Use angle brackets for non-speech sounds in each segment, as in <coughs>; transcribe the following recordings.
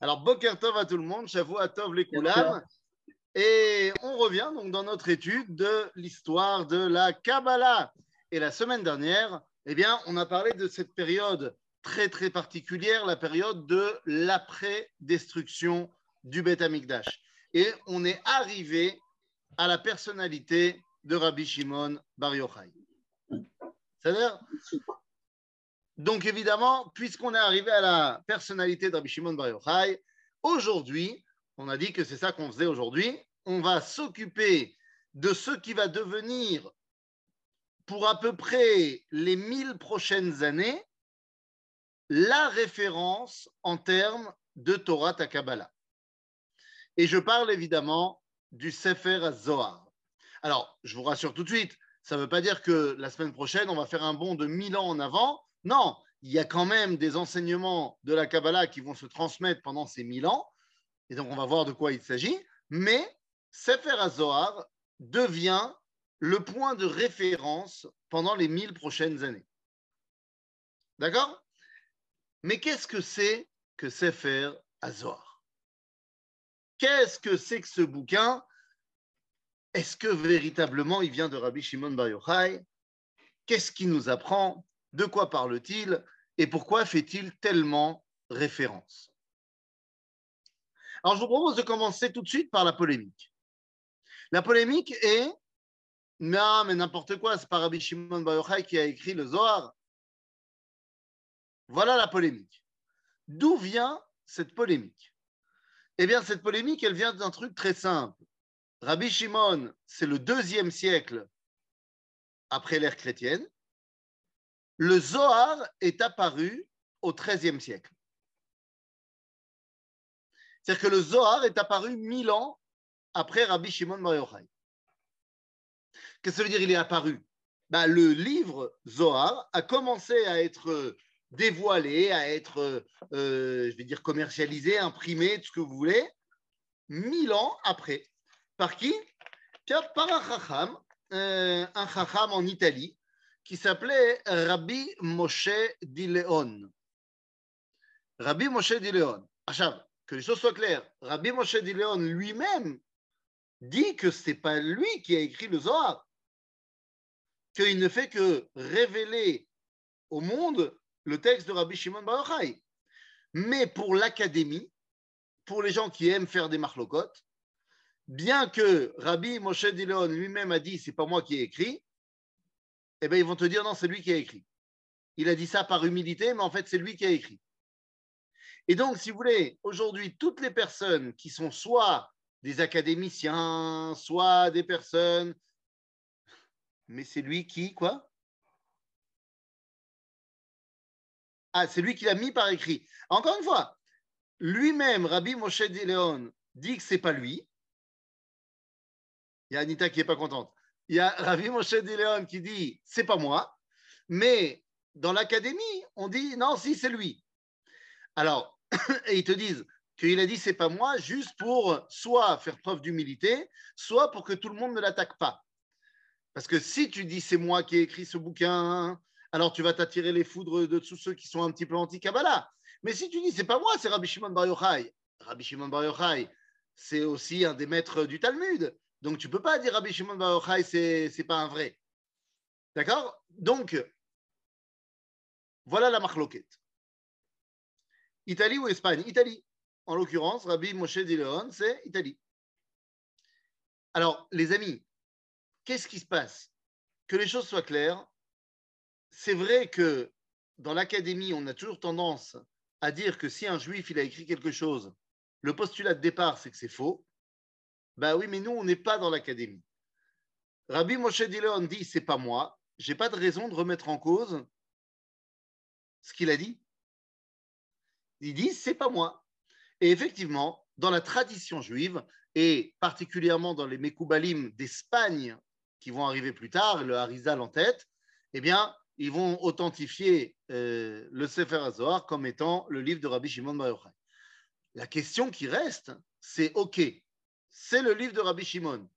Alors, Boker Tov à tout le monde, à Tov les Koulam. Et on revient donc dans notre étude de l'histoire de la Kabbalah. Et la semaine dernière, eh bien, on a parlé de cette période très très particulière, la période de l'après-destruction du Beth Amikdash. Et on est arrivé à la personnalité de Rabbi Shimon Bar Yochai. C'est-à-dire, donc évidemment, puisqu'on est arrivé à la personnalité de Rabbi Shimon Bar Yochai, aujourd'hui, on a dit que c'est ça qu'on faisait aujourd'hui, on va s'occuper de ce qui va devenir pour à peu près les mille prochaines années la référence en termes de Torah Takabala. Et je parle évidemment du Sefer Zohar. Alors, je vous rassure tout de suite, ça ne veut pas dire que la semaine prochaine, on va faire un bond de 1000 ans en avant. Non, il y a quand même des enseignements de la Kabbalah qui vont se transmettre pendant ces 1000 ans. Et donc, on va voir de quoi il s'agit. Mais Sefer Zohar devient le point de référence pendant les 1000 prochaines années. D'accord? Mais qu'est-ce que c'est que Sefer Zohar Qu'est-ce que c'est que ce bouquin? Est-ce que véritablement il vient de Rabbi Shimon Bar Yochai? Qu'est-ce qu'il nous apprend? De quoi parle-t-il Et pourquoi fait-il tellement référence? Alors je vous propose de commencer tout de suite par la polémique. La polémique est mais n'importe quoi, c'est pas Rabbi Shimon Bar qui a écrit le Zohar. Voilà la polémique. D'où vient cette polémique? Eh bien, cette polémique, elle vient d'un truc très simple. Rabbi Shimon, c'est le deuxième siècle après l'ère chrétienne. Le Zohar est apparu au XIIIe siècle. C'est-à-dire que le Zohar est apparu mille ans après Rabbi Shimon Bar Yochai. Qu'est-ce que ça veut dire il est apparu? Bah, Le livre Zohar a commencé à être dévoilé, à être, euh, commercialisé, imprimé, tout ce que vous voulez, mille ans après. Par qui? Par un chacham, euh, un chacham en Italie, qui s'appelait Rabbi Moshe di Leon. Rabbi Moshe di Leon. que les choses soient claires, Rabbi Moshe di Leon lui-même dit que ce n'est pas lui qui a écrit le Zohar, qu'il ne fait que révéler au monde le texte de Rabbi Shimon Bar Yochai. Mais pour l'académie, pour les gens qui aiment faire des marlocotes, bien que Rabbi Moshe Dileon lui-même a dit c'est pas moi qui ai écrit, eh bien ils vont te dire non, c'est lui qui a écrit. Il a dit ça par humilité, mais en fait c'est lui qui a écrit. Et donc, si vous voulez, aujourd'hui, toutes les personnes qui sont soit des académiciens, soit des personnes, mais c'est lui qui, quoi? Ah, c'est lui qui l'a mis par écrit. Encore une fois, lui-même, Rabbi Moshe Dileon, dit que c'est pas lui, il y a Anita qui n'est pas contente. Il y a Ravi Moshe Dileon qui dit c'est pas moi, mais dans l'académie, on dit non, si, c'est lui. Alors, <coughs> et ils te disent qu'il a dit c'est pas moi, juste pour soit faire preuve d'humilité, soit pour que tout le monde ne l'attaque pas. Parce que si tu dis c'est moi qui ai écrit ce bouquin, alors tu vas t'attirer les foudres de tous ceux qui sont un petit peu anti-Kabbalah. Mais si tu dis c'est pas moi, c'est Rabbi Shimon Bar Yochai. Rabbi Shimon Bar Yochai, c'est aussi un des maîtres du Talmud. Donc, tu ne peux pas dire Rabbi Shimon Bar ce n'est pas un vrai. D'accord? Donc, voilà la marloquette. Italie ou Espagne? Italie. En l'occurrence, Rabbi Moshe Dileon, c'est Italie. Alors, les amis, qu'est-ce qui se passe? Que les choses soient claires. C'est vrai que dans l'académie, on a toujours tendance à dire que si un juif a écrit quelque chose, le postulat de départ, c'est que c'est faux. Ben oui, mais nous, on n'est pas dans l'académie. Rabbi Moshe Dileon dit c'est pas moi, j'ai pas de raison de remettre en cause ce qu'il a dit. Il dit c'est pas moi. Et effectivement, dans la tradition juive, et particulièrement dans les Mekoubalim d'Espagne qui vont arriver plus tard, le Harizal en tête, eh bien, ils vont authentifier euh, le Sefer HaZohar comme étant le livre de Rabbi Shimon Bar. La question qui reste, c'est OK, c'est le livre de Rabbi Shimon.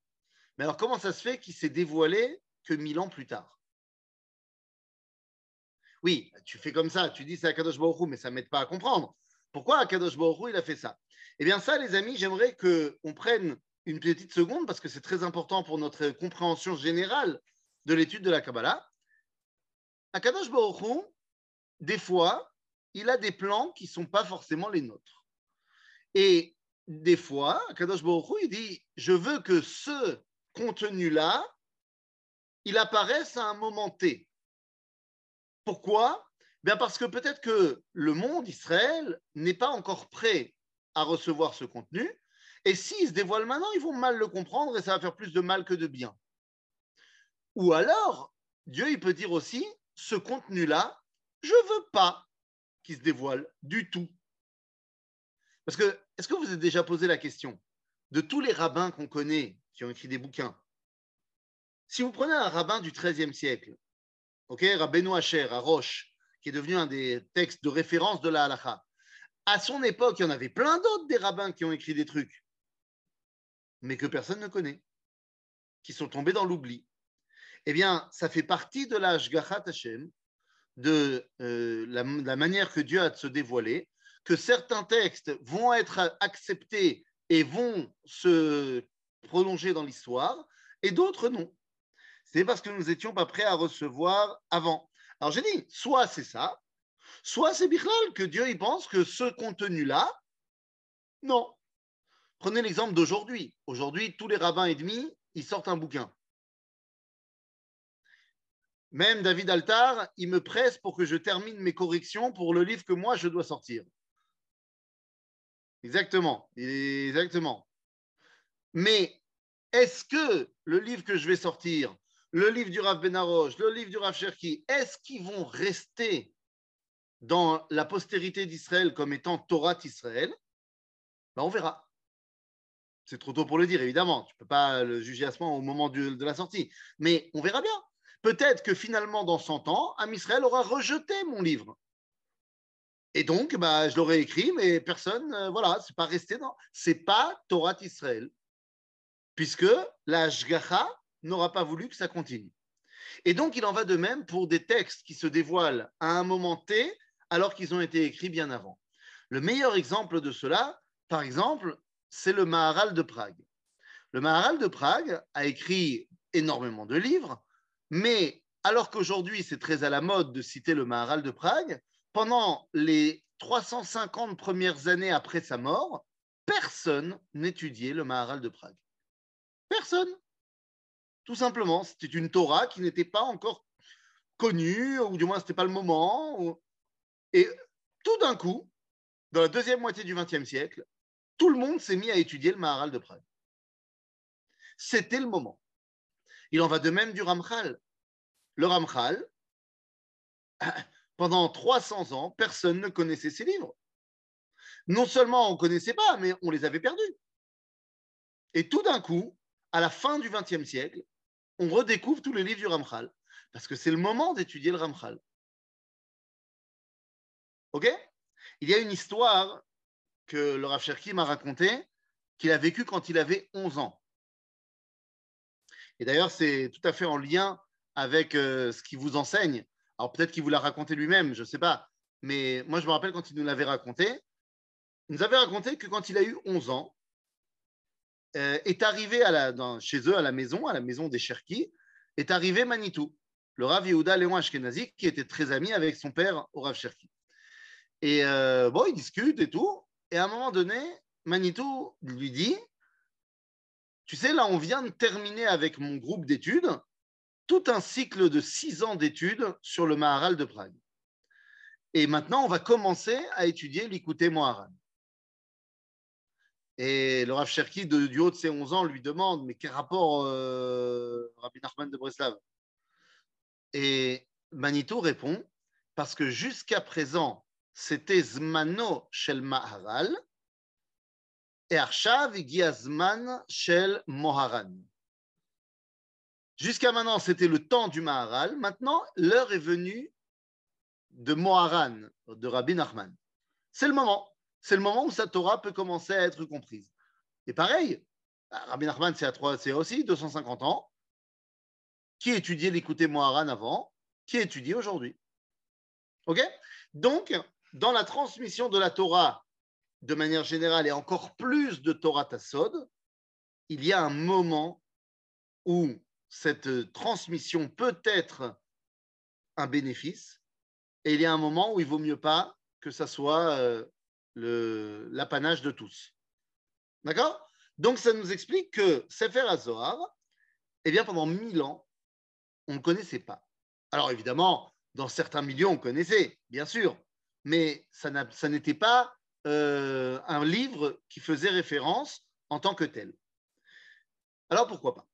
Mais alors, comment ça se fait qu'il s'est dévoilé que mille ans plus tard? Oui, tu fais comme ça, tu dis c'est Akadosh Baruch mais ça ne m'aide pas à comprendre. Pourquoi Akadosh Baruch il a fait ça? Eh bien ça, les amis, j'aimerais qu'on prenne une petite seconde parce que c'est très important pour notre compréhension générale de l'étude de la Kabbalah. Akadosh Baruch des fois, il a des plans qui ne sont pas forcément les nôtres. Et des fois, Akadosh Baruch dit, je veux que ce contenu-là, il apparaisse à un moment T. Pourquoi? Bien parce que peut-être que le monde, Israël, n'est pas encore prêt à recevoir ce contenu. Et s'il se dévoile maintenant, ils vont mal le comprendre et ça va faire plus de mal que de bien. Ou alors, Dieu, il peut dire aussi, ce contenu-là, je ne veux pas qu'il se dévoile du tout. Parce que, est-ce que vous vous êtes déjà posé la question de tous les rabbins qu'on connaît qui ont écrit des bouquins? Si vous prenez un rabbin du XIIIe siècle, ok, Rabbeinu à Roche, qui est devenu un des textes de référence de la halakha, à son époque, il y en avait plein d'autres des rabbins qui ont écrit des trucs, mais que personne ne connaît, qui sont tombés dans l'oubli. Eh bien, ça fait partie de la Hashem, de euh, la, manière que Dieu a de se dévoiler, que certains textes vont être acceptés et vont se prolonger dans l'histoire, et d'autres non. C'est parce que nous n'étions pas prêts à recevoir avant. Alors j'ai dit, soit c'est ça, soit c'est Bichlal, que Dieu il pense que ce contenu-là, non. Prenez l'exemple d'aujourd'hui. Aujourd'hui, tous les rabbins et demi, ils sortent un bouquin. Même David Altar, il me presse pour que je termine mes corrections pour le livre que moi je dois sortir. Exactement, exactement. Mais est-ce que le livre que je vais sortir, le livre du Rav Benaroche, le livre du Rav Cherki, est-ce qu'ils vont rester dans la postérité d'Israël comme étant Torah d'Israël? Ben, On verra. C'est trop tôt pour le dire, évidemment. Tu ne peux pas le juger à ce moment au moment de la sortie. Mais on verra bien. Peut-être que finalement, dans 100 ans, Am Israël aura rejeté mon livre. Et donc, bah, je l'aurais écrit, mais personne, euh, voilà, c'est pas resté dans. C'est pas Torah Israël, puisque la Shgacha n'aura pas voulu que ça continue. Et donc, il en va de même pour des textes qui se dévoilent à un moment T, alors qu'ils ont été écrits bien avant. Le meilleur exemple de cela, par exemple, c'est le Maharal de Prague. Le Maharal de Prague a écrit énormément de livres, mais alors qu'aujourd'hui c'est très à la mode de citer le Maharal de Prague, pendant les 350 premières années après sa mort, personne n'étudiait le Maharal de Prague. Personne. Tout simplement, c'était une Torah qui n'était pas encore connue, ou du moins ce n'était pas le moment. Et tout d'un coup, dans la deuxième moitié du XXe siècle, tout le monde s'est mis à étudier le Maharal de Prague. C'était le moment. Il en va de même du Ramchal. Le Ramchal, pendant 300 ans, personne ne connaissait ses livres. Non seulement on ne connaissait pas, mais on les avait perdus. Et tout d'un coup, à la fin du XXe siècle, on redécouvre tous les livres du Ramchal, parce que c'est le moment d'étudier le Ramchal. OK? Il y a une histoire que le Rav Cherki m'a racontée, qu'il a vécue quand il avait 11 ans. Et d'ailleurs, c'est tout à fait en lien avec euh, ce qu'il vous enseigne alors peut-être qu'il vous l'a raconté lui-même, je ne sais pas. Mais moi, je me rappelle quand il nous l'avait raconté. Il nous avait raconté que quand il a eu 11 ans, euh, est arrivé chez eux à la maison, à la maison des Cherki, est arrivé Manitou, le Rav Yehuda Léon Ashkenazi, qui était très ami avec son père au Rav Cherki. Et euh, bon, ils discutent et tout. Et à un moment donné, Manitou lui dit Tu sais, là, on vient de terminer avec mon groupe d'études tout un cycle de six ans d'études sur le Maharal de Prague. Et maintenant, on va commencer à étudier l'Ikouté Moharan. Et le Rav Cherki, du haut de ses 11 ans, lui demande Mais quel rapport, euh, Rabbi Nachman de Breslav Et Manitou répond Parce que jusqu'à présent, c'était Zmano Shel Maharal et Arshav Giazman Shel Moharan. Jusqu'à maintenant, c'était le temps du Maharal. Maintenant, l'heure est venue de Moharan, de Rabbi Nachman. C'est le moment. C'est le moment où sa Torah peut commencer à être comprise. Et pareil, Rabbi Nachman, c'est aussi 250 ans. Qui étudiait l'écouter Moharan avant? Qui étudie aujourd'hui? OK? Donc, dans la transmission de la Torah, de manière générale, et encore plus de Torah Tassod, il y a un moment où cette transmission peut être un bénéfice, et il y a un moment où il vaut mieux pas que ça soit euh, l'apanage de tous. D'accord? Donc, ça nous explique que Sefer eh bien, pendant mille ans, on ne connaissait pas. Alors, évidemment, dans certains milieux, on connaissait, bien sûr, mais ça n'était pas euh, un livre qui faisait référence en tant que tel. Alors, pourquoi pas?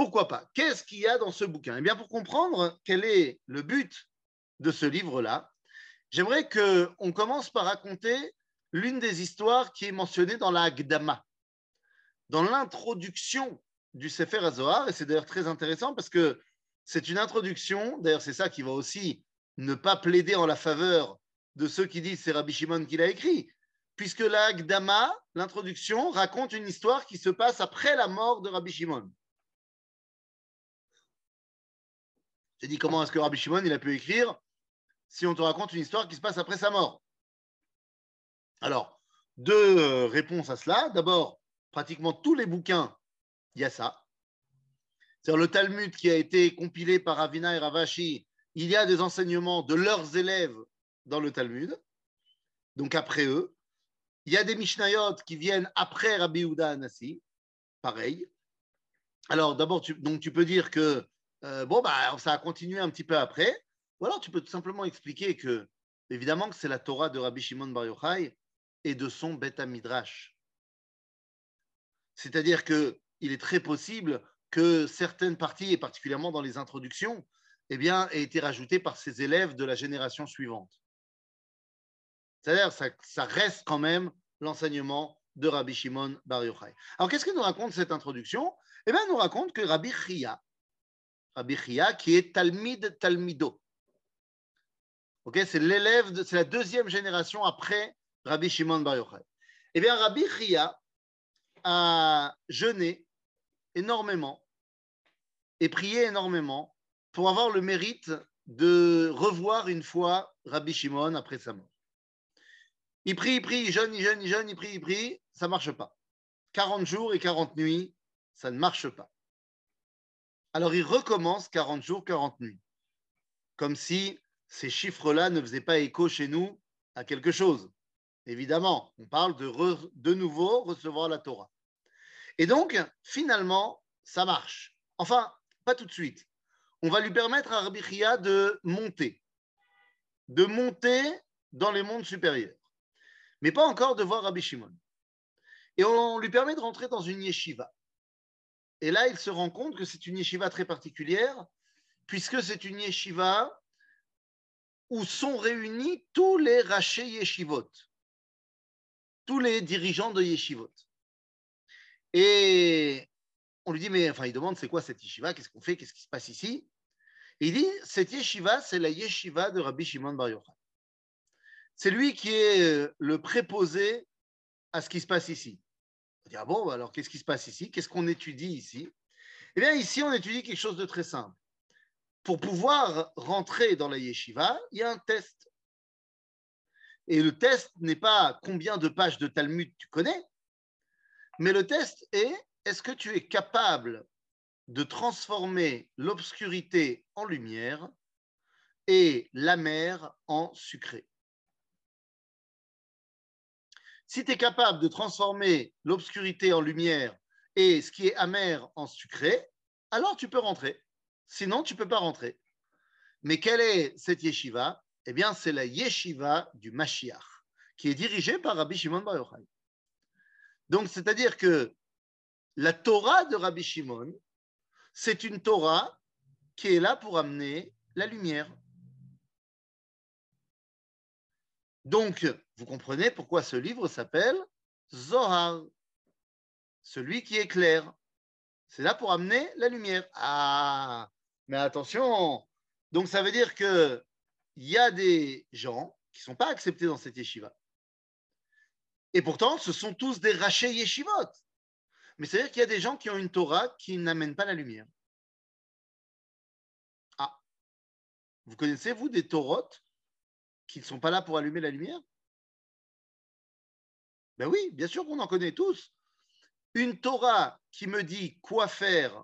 Pourquoi pas. Qu'est-ce qu'il y a dans ce bouquin? Eh bien, pour comprendre quel est le but de ce livre-là, j'aimerais qu'on commence par raconter l'une des histoires qui est mentionnée dans la Gdama, dans l'introduction du Sefer HaZohar, et c'est d'ailleurs très intéressant parce que c'est une introduction, d'ailleurs c'est ça qui va aussi ne pas plaider en la faveur de ceux qui disent c'est Rabbi Shimon qui l'a écrit, puisque la Gdama, l'introduction, raconte une histoire qui se passe après la mort de Rabbi Shimon. J'ai dit comment est-ce que Rabbi Shimon il a pu écrire si on te raconte une histoire qui se passe après sa mort? Alors, deux euh, réponses à cela. D'abord, pratiquement tous les bouquins, il y a ça. C'est le Talmud qui a été compilé par Avina et Ravashi. Il y a des enseignements de leurs élèves dans le Talmud, donc après eux. Il y a des Mishnayot qui viennent après Rabbi Uda Anassi, pareil. Alors d'abord, tu peux dire que euh, bon bah ça a continué un petit peu après, ou alors tu peux tout simplement expliquer que évidemment que c'est la Torah de Rabbi Shimon Bar Yochai et de son bêta midrash. C'est-à-dire qu'il est très possible que certaines parties, et particulièrement dans les introductions, eh bien, aient été rajoutées par ses élèves de la génération suivante. C'est-à-dire ça, ça reste quand même l'enseignement de Rabbi Shimon Bar Yochai. Alors, qu'est-ce que nous raconte cette introduction? Eh bien, nous raconte que Rabbi Chia, Rabbi Chia, qui est Talmid Talmido, c'est l'élève, c'est la deuxième génération après Rabbi Shimon Bar Yochai. Eh bien, Rabbi Chia a jeûné énormément et prié énormément pour avoir le mérite de revoir une fois Rabbi Shimon après sa mort. Il prie, il prie, il jeûne, il jeûne, il jeûne, il prie, il prie, ça ne marche pas. 40 jours et 40 nuits, ça ne marche pas. Alors il recommence 40 jours, 40 nuits. Comme si ces chiffres-là ne faisaient pas écho chez nous à quelque chose. Évidemment, on parle de de nouveau recevoir la Torah. Et donc, finalement, ça marche. Enfin, pas tout de suite. On va lui permettre à Rabbi de monter, de monter dans les mondes supérieurs, mais pas encore de voir Rabbi Shimon. Et on lui permet de rentrer dans une yeshiva. Et là, il se rend compte que c'est une yeshiva très particulière, puisque c'est une yeshiva où sont réunis tous les rachés yeshivot tous les dirigeants de yeshivot. Et on lui dit, mais enfin, il demande, c'est quoi cette yeshiva? Qu'est-ce qu'on fait? Qu'est-ce qui se passe ici? Et il dit, cette yeshiva, c'est la yeshiva de Rabbi Shimon Bar Yochai. C'est lui qui est le préposé à ce qui se passe ici. Ah bon, alors qu'est-ce qui se passe ici? Qu'est-ce qu'on étudie ici? Eh bien, ici, on étudie quelque chose de très simple. Pour pouvoir rentrer dans la yeshiva, il y a un test. Et le test n'est pas combien de pages de Talmud tu connais, mais le test est est-ce que tu es capable de transformer l'obscurité en lumière et la mer en sucré? Si tu es capable de transformer l'obscurité en lumière et ce qui est amer en sucré, alors tu peux rentrer. Sinon, tu ne peux pas rentrer. Mais quelle est cette yeshiva? Eh bien, c'est la yeshiva du Mashiach, qui est dirigée par Rabbi Shimon Bar Yochai. Donc, c'est-à-dire que la Torah de Rabbi Shimon, c'est une Torah qui est là pour amener la lumière. Donc, vous comprenez pourquoi ce livre s'appelle Zohar, celui qui est clair. C'est là pour amener la lumière. Ah, mais attention, donc ça veut dire que il y a des gens qui ne sont pas acceptés dans cette yeshiva. Et pourtant, ce sont tous des rachés yeshivot. Mais c'est-à-dire qu'il y a des gens qui ont une Torah qui n'amène pas la lumière. Ah, vous connaissez, vous, des Torotes qui ne sont pas là pour allumer la lumière? Ben oui, bien sûr qu'on en connaît tous. Une Torah qui me dit quoi faire,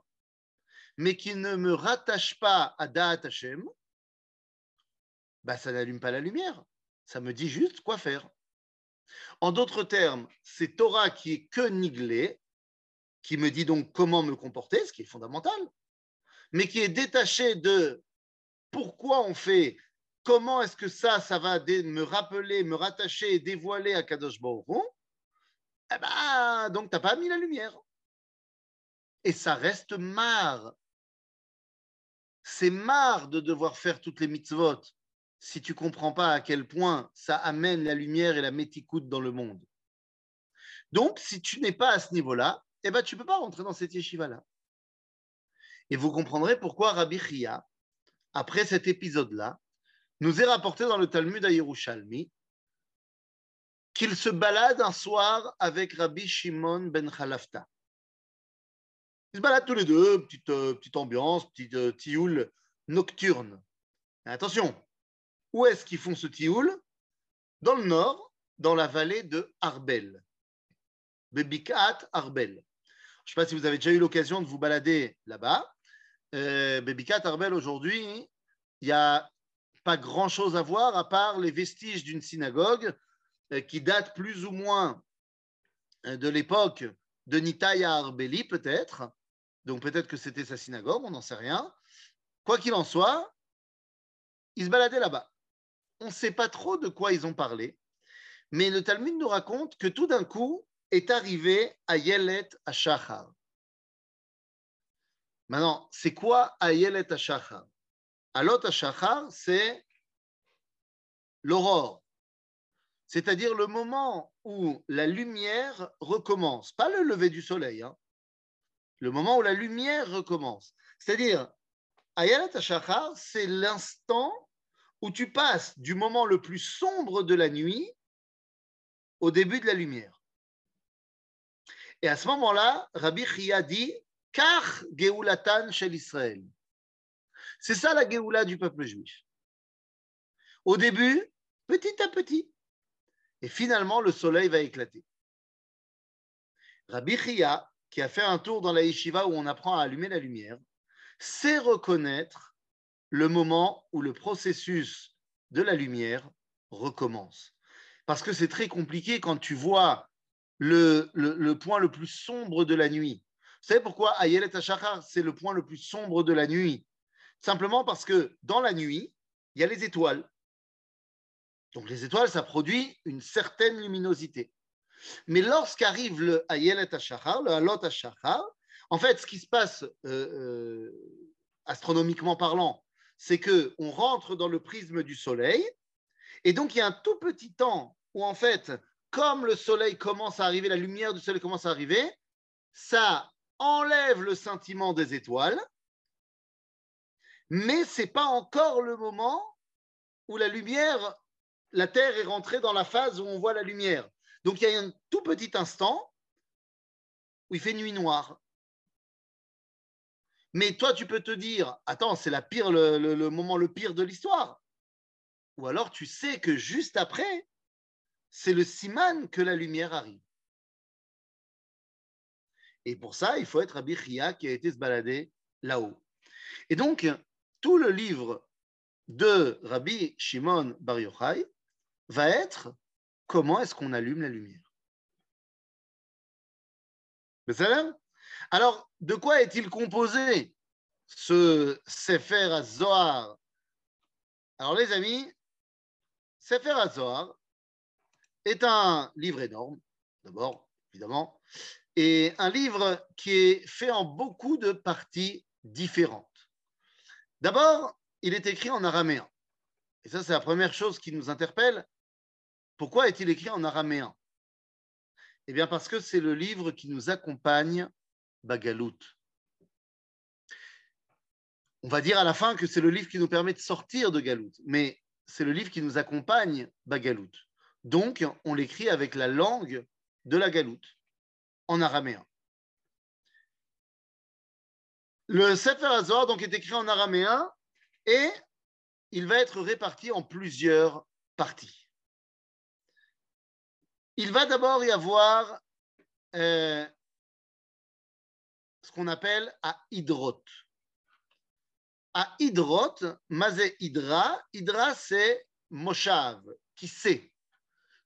mais qui ne me rattache pas à Da'at Hashem, ben ça n'allume pas la lumière. Ça me dit juste quoi faire. En d'autres termes, c'est Torah qui est que niglé, qui me dit donc comment me comporter, ce qui est fondamental, mais qui est détaché de pourquoi on fait, comment est-ce que ça, ça va me rappeler, me rattacher et dévoiler à Kadosh Baruch eh ben, donc tu n'as pas mis la lumière. Et ça reste marre. C'est marre de devoir faire toutes les mitzvot si tu comprends pas à quel point ça amène la lumière et la méticoute dans le monde. Donc, si tu n'es pas à ce niveau-là, eh ben, tu peux pas rentrer dans cette yeshiva-là. Et vous comprendrez pourquoi Rabbi Chia, après cet épisode-là, nous est rapporté dans le Talmud à Yerushalmi qu'il se balade un soir avec Rabbi Shimon ben Khalafta. Ils se baladent tous les deux, petite, euh, petite ambiance, petite euh, nocturne. attention, où est-ce qu'ils font ce tioul? Dans le nord, dans la vallée de Arbel. Bebikat Arbel. Je ne sais pas si vous avez déjà eu l'occasion de vous balader là-bas. Euh, Bebikat Arbel, aujourd'hui, il n'y a pas grand-chose à voir à part les vestiges d'une synagogue qui date plus ou moins euh, de l'époque de Nitaya Arbeli, peut-être. Donc peut-être que c'était sa synagogue, on n'en sait rien. Quoi qu'il en soit, il se baladait là-bas. On ne sait pas trop de quoi ils ont parlé, mais le Talmud nous raconte que tout d'un coup est arrivé Ayelet Ashachar. Maintenant, c'est quoi Ayelet Ashachar Alot Ashachar, c'est l'aurore, c'est-à-dire le moment où la lumière recommence, pas le lever du soleil, hein. le moment où la lumière recommence. C'est-à-dire, Ayelet Ashachar, c'est l'instant où tu passes du moment le plus sombre de la nuit au début de la lumière. Et à ce moment-là, Rabbi Chia dit Geulatan shel Israël. C'est ça la Geoula du peuple juif. Au début, petit à petit. Et finalement, le soleil va éclater. Rabbi Chia, qui a fait un tour dans la yeshiva où on apprend à allumer la lumière, sait reconnaître le moment où le processus de la lumière recommence. Parce que c'est très compliqué quand tu vois le, point le plus sombre de la nuit. Vous savez pourquoi Ayelet HaShachar, c'est le point le plus sombre de la nuit? Simplement parce que dans la nuit, il y a les étoiles. Donc les étoiles, ça produit une certaine luminosité. Mais lorsqu'arrive le Ayelet HaShachar, le Halot HaShachar, en fait, ce qui se passe euh, euh, astronomiquement parlant, c'est que on rentre dans le prisme du soleil, et donc il y a un tout petit temps où en fait, comme le soleil commence à arriver, la lumière du soleil commence à arriver, ça enlève le sentiment des étoiles, mais ce n'est pas encore le moment où la lumière, la Terre est rentrée dans la phase où on voit la lumière. Donc il y a un tout petit instant où il fait nuit noire. Mais toi, tu peux te dire, attends, c'est la pire, le, moment le pire de l'histoire. Ou alors tu sais que juste après, c'est le siman que la lumière arrive. Et pour ça, il faut être Rabbi Chia qui a été se balader là-haut. Et donc, tout le livre de Rabbi Shimon Bar Yochai va être comment est-ce qu'on allume la lumière. Alors, de quoi est-il composé ce Sefer Zohar Alors, les amis, Sefer Zohar est un livre énorme, d'abord, évidemment, et un livre qui est fait en beaucoup de parties différentes. D'abord, il est écrit en araméen. Et ça, c'est la première chose qui nous interpelle. Pourquoi est-il écrit en araméen? Eh bien, parce que c'est le livre qui nous accompagne Bagalout. On va dire à la fin que c'est le livre qui nous permet de sortir de Galout, mais c'est le livre qui nous accompagne Bagalout. Donc, on l'écrit avec la langue de la Galoute, en araméen. Le Sefer Hazor donc, est écrit en araméen et il va être réparti en plusieurs parties. Il va d'abord y avoir euh, ce qu'on appelle à hydrote. À hydrote, mazé hydra, hydra c'est moshav, qui sait.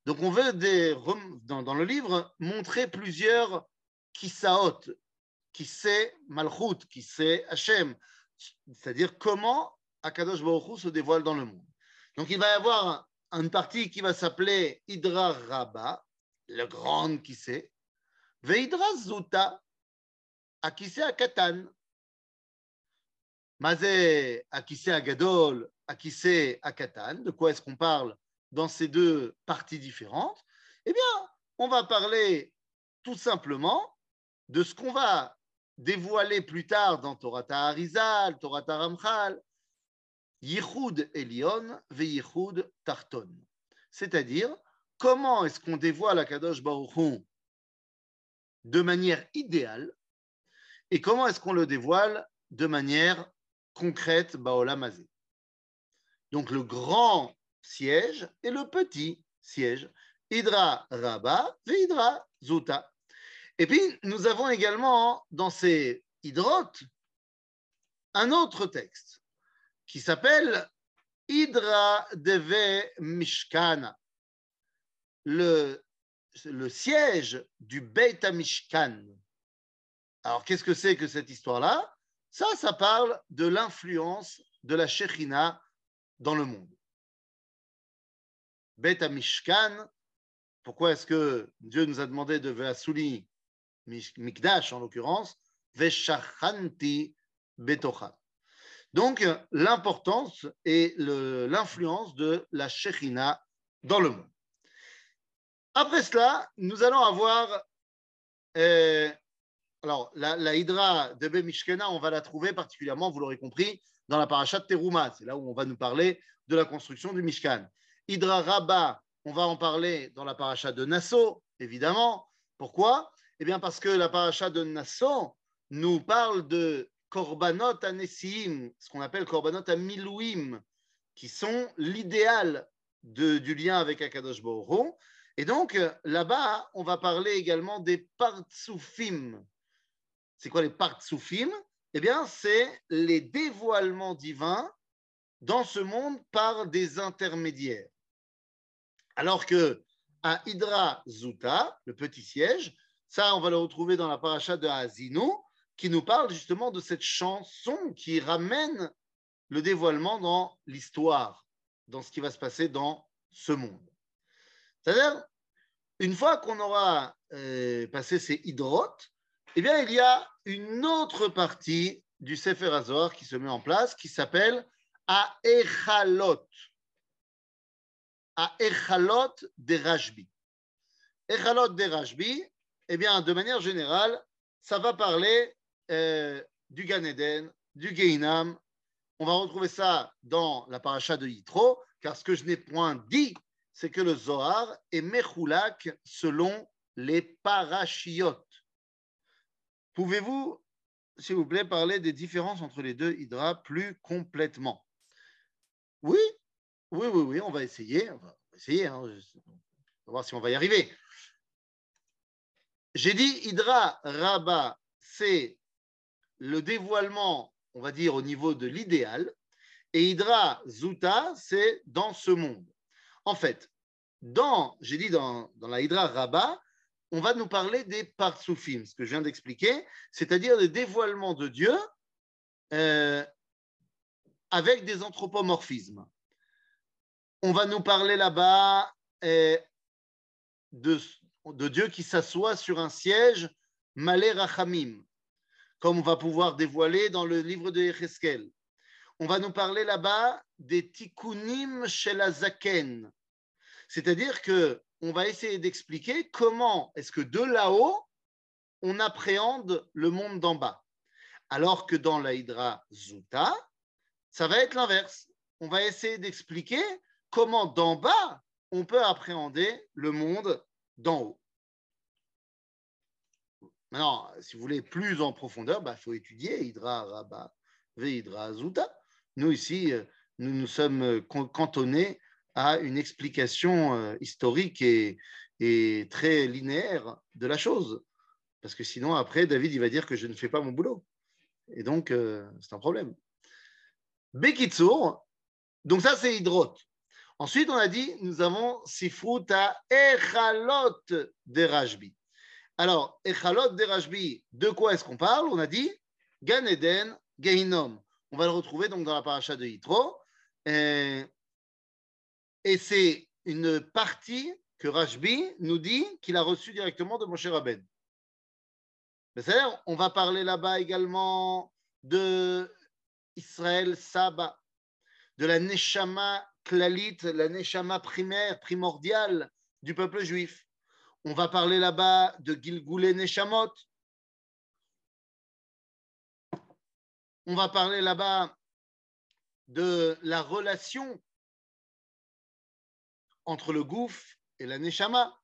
Donc on veut dans, le livre montrer plusieurs kisaot, qui sait malchut, qui sait Hachem, c'est-à-dire comment Akadosh Baruch se dévoile dans le monde. Donc il va y avoir une partie qui va s'appeler Hydra Rabba, le grand qui sait, Veidra Zuta, Akise Akatan. Mazé Akise Agadol, Akise Akatan. De quoi est-ce qu'on parle dans ces deux parties différentes? Eh bien, on va parler tout simplement de ce qu'on va dévoiler plus tard dans Torah Harizal, Torah Ramchal, Yichud Elion ve Yichud Tarton. C'est-à-dire, comment est-ce qu'on dévoile la Kadosh Baruch de manière idéale et comment est-ce qu'on le dévoile de manière concrète Baolam Donc le grand siège et le petit siège. Hydra Rabba ve Hydra Zuta. Et puis, nous avons également dans ces hydrotes un autre texte qui s'appelle Hydra Deve Mishkana, le, le siège du Beit Mishkan. Alors, qu'est-ce que c'est que cette histoire-là? Ça, ça parle de l'influence de la Shekhinah dans le monde. Beit Mishkan, pourquoi est-ce que Dieu nous a demandé de Veasuli Mikdash en l'occurrence, Veshachanti Betocha? Donc, l'importance et l'influence de la Shekhinah dans le monde. Après cela, nous allons avoir. Euh, alors, la, la, Hydra de Bemishkena, on va la trouver particulièrement, vous l'aurez compris, dans la paracha de Teruma. C'est là où on va nous parler de la construction du Mishkan. Hydra Rabba, on va en parler dans la paracha de Nassau, évidemment. Pourquoi? Eh bien, parce que la paracha de Nassau nous parle de Korbanot Anesim, ce qu'on appelle Korbanot Amilouim, qui sont l'idéal du lien avec Akadosh Baruch Et donc, là-bas, on va parler également des Partsoufim. C'est quoi les Partsoufim Eh bien, c'est les dévoilements divins dans ce monde par des intermédiaires. Alors que à Hydra Zuta, le petit siège, ça, on va le retrouver dans la paracha de Azino, qui nous parle justement de cette chanson qui ramène le dévoilement dans l'histoire, dans ce qui va se passer dans ce monde. C'est-à-dire, une fois qu'on aura euh, passé ces hydrotes, eh bien, il y a une autre partie du Sefer Azor qui se met en place, qui s'appelle Aechalot à Echalot de Rajbi. Echalot de Rajbi, eh bien, de manière générale, ça va parler euh, du Gan Eden, du Geinam. On va retrouver ça dans la paracha de Yitro, car ce que je n'ai point dit, c'est que le Zohar est Mechoulak selon les parachiotes. Pouvez-vous, s'il vous plaît, parler des différences entre les deux hydras plus complètement? Oui oui, oui, on va essayer. On va essayer. Hein, on va voir si on va y arriver. J'ai dit Hydra Rabba, c'est le dévoilement, on va dire, au niveau de l'idéal. Et Hydra Zuta, c'est dans ce monde. En fait, dans, j'ai dit dans, la Hydra Rabba, on va nous parler des Partsoufim, ce que je viens d'expliquer, c'est-à-dire des dévoilements de Dieu euh, avec des anthropomorphismes on va nous parler là-bas eh, de, Dieu qui s'assoit sur un siège, Malé Rachamim, comme on va pouvoir dévoiler dans le livre de Yecheskel. On va nous parler là-bas des tikkunim shelazaken, c'est-à-dire que on va essayer d'expliquer comment est-ce que de là-haut on appréhende le monde d'en bas, alors que dans la Hydra Zuta, ça va être l'inverse. On va essayer d'expliquer comment d'en bas on peut appréhender le monde d'en haut. Maintenant, si vous voulez plus en profondeur, il bah, faut étudier Hydra Rabba Hydra Zuta. Nous, ici, nous nous sommes cantonnés à une explication euh, historique et, très linéaire de la chose. Parce que sinon, après, David, il va dire que je ne fais pas mon boulot. Et donc, euh, c'est un problème. Bekitsour, donc ça, c'est Hydrot. Ensuite, on a dit, nous avons Sifruta Echalot de Rajbi. Alors, Echalot de Rajbi, de quoi est-ce qu'on parle? On a dit Gan Eden. On va le retrouver donc dans la paracha de Yitro. Et, et c'est une partie que Rajbi nous dit qu'il a reçue directement de Moshe Rabben. C'est-à-dire, on va parler là-bas également de Israël Saba, de la Neshama Klalit, la Neshama primaire, primordiale du peuple juif. On va parler là-bas de Gilgoulé Neshamot. On va parler là-bas de la relation entre le gouffre et la Neshama.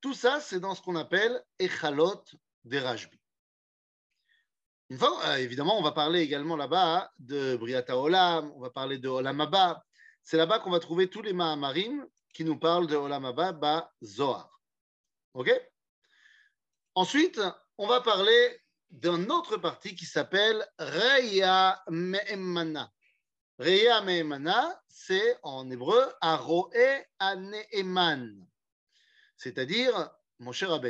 Tout ça, c'est dans ce qu'on appelle Echalot des Rajbi. Une fois, euh, évidemment, on va parler également là-bas de Briata Olam, on va parler de Olam Abba. C'est là-bas qu'on va trouver tous les Mahamarim qui nous parlent de Olam Abba, Ba Zohar. OK? Ensuite, on va parler d'une autre partie qui s'appelle Reya Me'emana. Reya Me'emana, c'est en hébreu Aroe Aneeman, c'est-à-dire mon cher.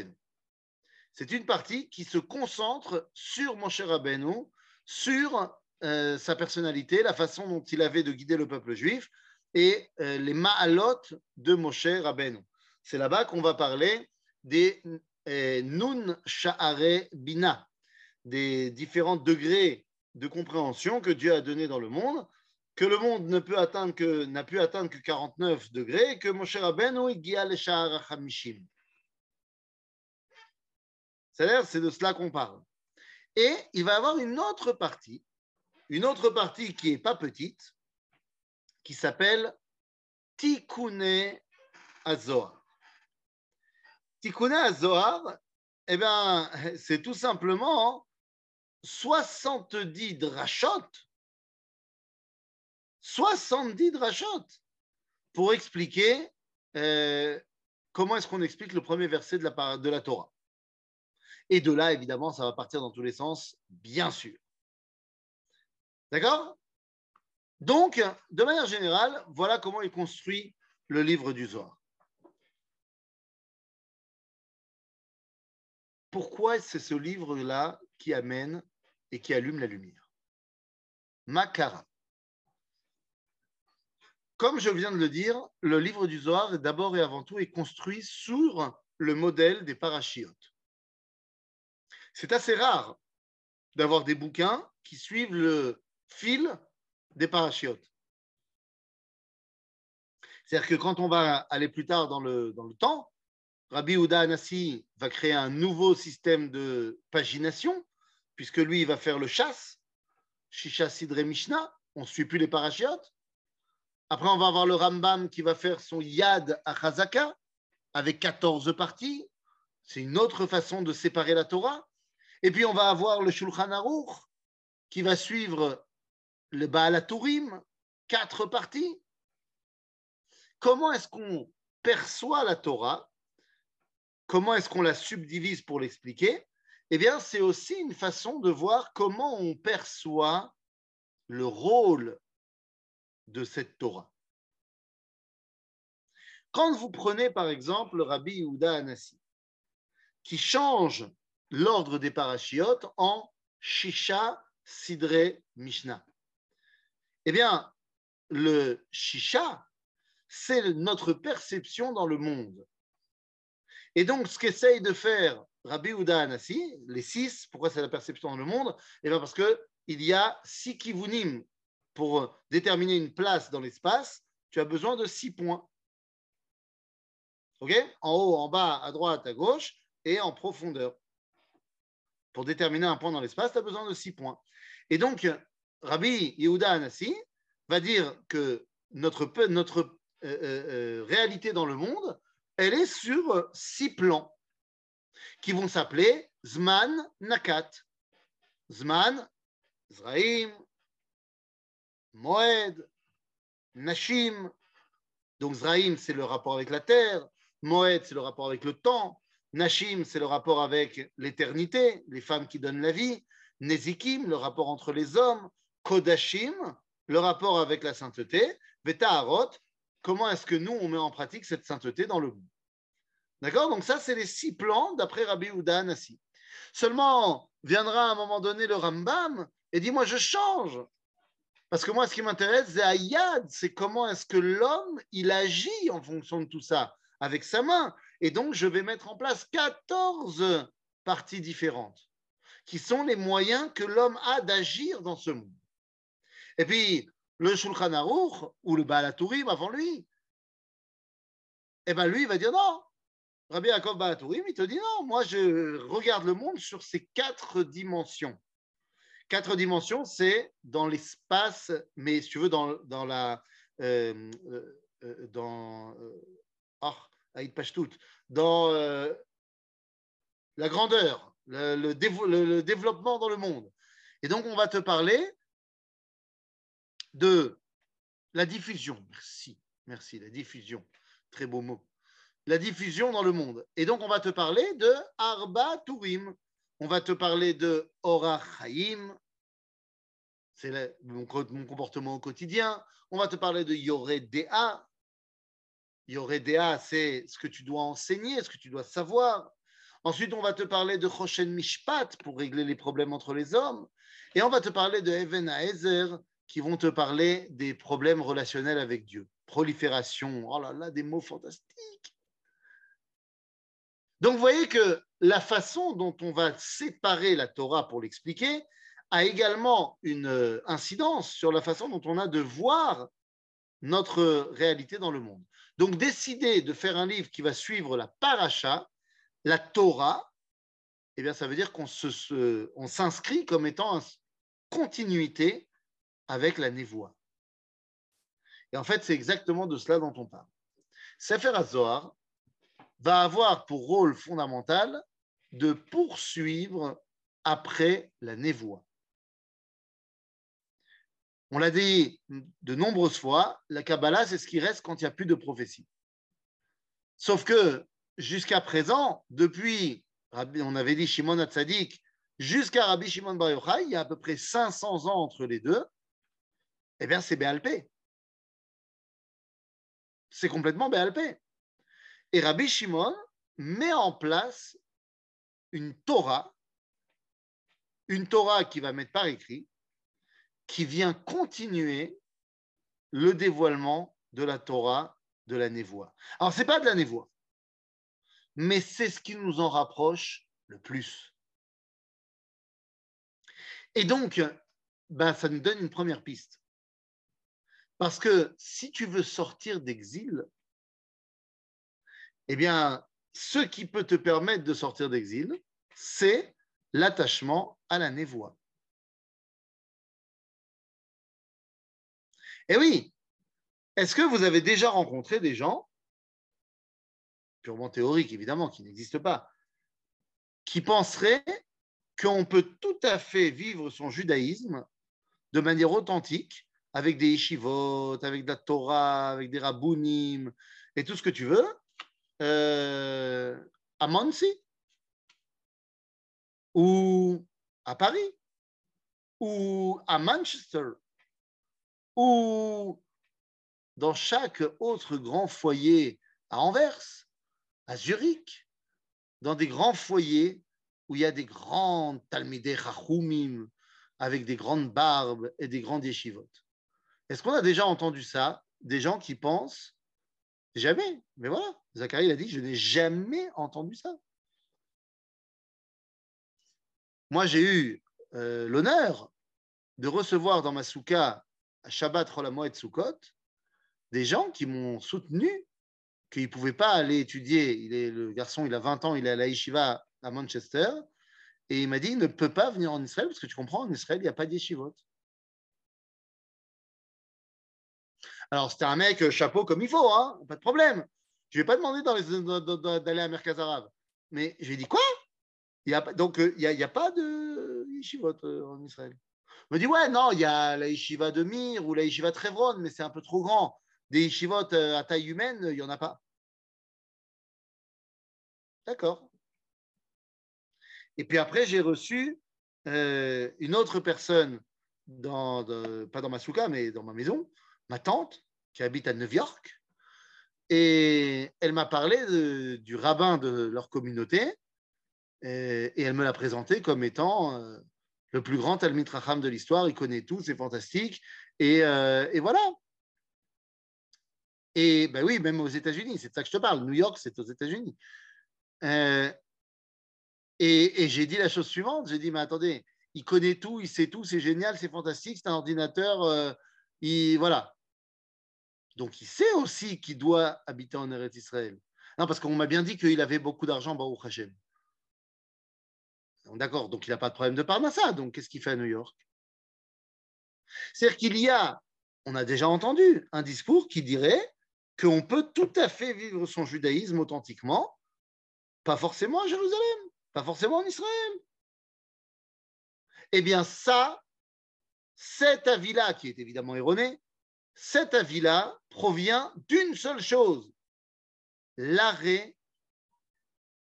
C'est une partie qui se concentre sur Moshe Rabbeinu, sur euh, sa personnalité, la façon dont il avait de guider le peuple juif et euh, les ma'alot de Moshe Rabbeinu. C'est là-bas qu'on va parler des euh, Nun Sha'are Bina, des différents degrés de compréhension que Dieu a donné dans le monde, que le monde ne peut atteindre que, n'a pu atteindre que 49 degrés, que Moshe Rabbeinu, il le Hamishim. C'est-à-dire, c'est de cela qu'on parle. Et il va y avoir une autre partie, une autre partie qui n'est pas petite, qui s'appelle Tikkune Azohar. Tikkune Azohar, eh bien, c'est tout simplement 70 drachot, 70 drachot, pour expliquer euh, comment est-ce qu'on explique le premier verset de la, de la Torah. Et de là, évidemment, ça va partir dans tous les sens, bien sûr. D'accord? Donc, de manière générale, voilà comment est construit le livre du Zohar. Pourquoi c'est ce livre-là qui amène et qui allume la lumière? Makara. Comme je viens de le dire, le livre du Zohar, d'abord et avant tout, est construit sur le modèle des parachiotes. C'est assez rare d'avoir des bouquins qui suivent le fil des parachiotes. C'est-à-dire que quand on va aller plus tard dans le, dans le temps, Rabbi Ouda Anassi va créer un nouveau système de pagination, puisque lui, il va faire le chasse, Shisha Sidre Mishnah, on ne suit plus les parachiotes. Après, on va avoir le Rambam qui va faire son Yad à Chazaka, avec 14 parties. C'est une autre façon de séparer la Torah. Et puis on va avoir le Shulchan Aruch qui va suivre le Baal quatre parties. Comment est-ce qu'on perçoit la Torah? Comment est-ce qu'on la subdivise pour l'expliquer Eh bien, c'est aussi une façon de voir comment on perçoit le rôle de cette Torah. Quand vous prenez par exemple Rabbi Yehuda Anassi, qui change l'ordre des parachiotes en Shisha Sidre Mishnah. Eh bien, le Shisha, c'est notre perception dans le monde. Et donc, ce qu'essaye de faire Rabbi Uda Anassi, les six, pourquoi c'est la perception dans le monde? Eh bien, parce qu'il y a six kivunim. Pour déterminer une place dans l'espace, tu as besoin de six points. OK? En haut, en bas, à droite, à gauche et en profondeur pour déterminer un point dans l'espace, tu as besoin de six points. Et donc, Rabbi Yehuda Anassi va dire que notre, notre euh, euh, euh, réalité dans le monde, elle est sur six plans qui vont s'appeler Zman Nakat. Zman, Zraim, Moed, Nashim, Donc Zraïm, c'est le rapport avec la terre. Moed, c'est le rapport avec le temps. Nashim, c'est le rapport avec l'éternité, les femmes qui donnent la vie. Nezikim, le rapport entre les hommes. Kodashim, le rapport avec la sainteté. Vetaharot, comment est-ce que nous, on met en pratique cette sainteté dans le monde D'accord? Donc ça, c'est les six plans d'après Rabbi Houda Nassi. Seulement, viendra à un moment donné le Rambam et dit, moi, je change. Parce que moi, ce qui m'intéresse, c'est Ayad, c'est comment est-ce que l'homme, il agit en fonction de tout ça, avec sa main. Et donc, je vais mettre en place 14 parties différentes, qui sont les moyens que l'homme a d'agir dans ce monde. Et puis, le Shulchan Aruch, ou le Baal avant lui, eh bien, lui, il va dire non. Rabbi Yaakov Baal il te dit non, moi, je regarde le monde sur ces quatre dimensions. Quatre dimensions, c'est dans l'espace, mais si tu veux, dans, dans la. Euh, euh, euh dans. Oh, dans euh, la grandeur, le, le, développement dans le monde. Et donc, on va te parler de la diffusion. Merci, merci, la diffusion. Très beau mot. La diffusion dans le monde. Et donc, on va te parler de Arba Turim. On va te parler de Orachaim, c'est mon, comportement au quotidien. On va te parler de Yoredea. Yoredea, c'est ce que tu dois enseigner, ce que tu dois savoir. Ensuite, on va te parler de Choshen Mishpat pour régler les problèmes entre les hommes. Et on va te parler de Even Ezer qui vont te parler des problèmes relationnels avec Dieu. Prolifération, oh là là, des mots fantastiques. Donc, vous voyez que la façon dont on va séparer la Torah pour l'expliquer a également une euh, incidence sur la façon dont on a de voir notre réalité dans le monde. Donc, décider de faire un livre qui va suivre la paracha, la Torah, eh bien, ça veut dire qu'on s'inscrit comme étant en continuité avec la névoie. Et en fait, c'est exactement de cela dont on parle. Sefer HaZohar va avoir pour rôle fondamental de poursuivre après la névoie. On l'a dit de nombreuses fois, la Kabbalah, c'est ce qui reste quand il n'y a plus de prophétie. Sauf que jusqu'à présent, depuis, on avait dit Shimon Hatzadik, jusqu'à Rabbi Shimon Bar Yochai, il y a à peu près 500 ans entre les deux, eh bien, c'est Béalpé. C'est complètement Béalpé. Et Rabbi Shimon met en place une Torah, une Torah qui va mettre par écrit, qui vient continuer le dévoilement de la Torah de la névoie. Alors, ce n'est pas de la névoie, mais c'est ce qui nous en rapproche le plus. Et donc, ben, ça nous donne une première piste. Parce que si tu veux sortir d'exil, eh bien, ce qui peut te permettre de sortir d'exil, c'est l'attachement à la névoie. Eh oui, est-ce que vous avez déjà rencontré des gens, purement théoriques évidemment, qui n'existent pas, qui penseraient qu'on peut tout à fait vivre son judaïsme de manière authentique, avec des yeshivot, avec de la Torah, avec des rabbounim, et tout ce que tu veux, euh, à Monsi, ou à Paris, ou à Manchester, ou dans chaque autre grand foyer à Anvers, à Zurich, dans des grands foyers où il y a des grands talmidei rachumim avec des grandes barbes et des grands yeshivot. Est-ce qu'on a déjà entendu ça Des gens qui pensent Jamais? Mais voilà, Zacharie a dit Je n'ai jamais entendu ça. Moi, j'ai eu euh, l'honneur de recevoir dans ma souka à Shabbat Rolamot Sukkot, des gens qui m'ont soutenu qu'il ne pouvait pas aller étudier. Il est, le garçon, il a 20 ans, il est à la yeshiva à Manchester. Et il m'a dit, il ne peut pas venir en Israël, parce que tu comprends, en Israël, il n'y a pas de Alors, c'était un mec euh, chapeau comme il faut, hein, pas de problème. Je ne vais pas demander d'aller à Merkaz Arabe. Mais j'ai dit, quoi? Il Donc, euh, il n'y a, pas de yeshivot euh, en Israël me dit Ouais, non, il y a la yeshiva de Mir ou la yeshiva de Trevron, mais c'est un peu trop grand. des yeshivot à taille humaine, il n'y en a pas. D'accord. Et puis après, j'ai reçu une autre personne, dans, pas dans ma souka, mais dans ma maison, ma tante, qui habite à New York. Et elle m'a parlé du rabbin de leur communauté. Et, elle me l'a présenté comme étant euh, le plus grand Talmid Racham de l'histoire. Il connaît tout, c'est fantastique. Et, et voilà. Et ben oui, même aux États-Unis, c'est de ça que je te parle. New York, c'est aux États-Unis. Euh, et, j'ai dit la chose suivante, j'ai dit, mais attendez, il connaît tout, il sait tout, c'est génial, c'est fantastique, c'est un ordinateur, euh, il, voilà. Donc il sait aussi qu'il doit habiter en Eretz Israël. Non, parce qu'on m'a bien dit qu'il avait beaucoup d'argent, Baruch Hashem. D'accord, donc il n'a pas de problème de Parnassa, donc qu'est-ce qu'il fait à New York? C'est-à-dire qu'il y a, on a déjà entendu un discours qui dirait qu'on peut tout à fait vivre son judaïsme authentiquement, pas forcément à Jérusalem, pas forcément en Israël. Eh bien, ça, cet avis-là, qui est évidemment erroné, cet avis-là provient d'une seule chose, l'arrêt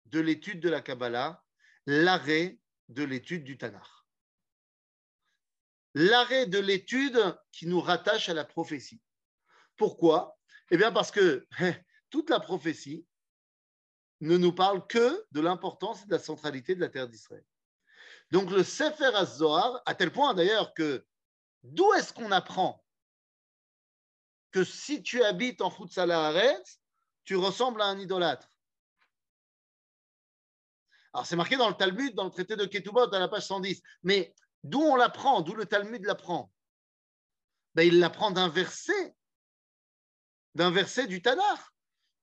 de l'étude de la Kabbalah, l'arrêt de l'étude du Tanakh. L'arrêt de l'étude qui nous rattache à la prophétie. Pourquoi? Eh bien, parce que <laughs> toute la prophétie ne nous parle que de l'importance et de la centralité de la terre d'Israël. Donc, le Sefer az-Zohar, à tel point d'ailleurs que d'où est-ce qu'on apprend que si tu habites en Futsala tu ressembles à un idolâtre. Alors, c'est marqué dans le Talmud, dans le traité de Ketubot, à la page 110. Mais d'où on l'apprend? D'où le Talmud l'apprend? Ben, Il l'apprend d'un verset d'un verset du Tanakh,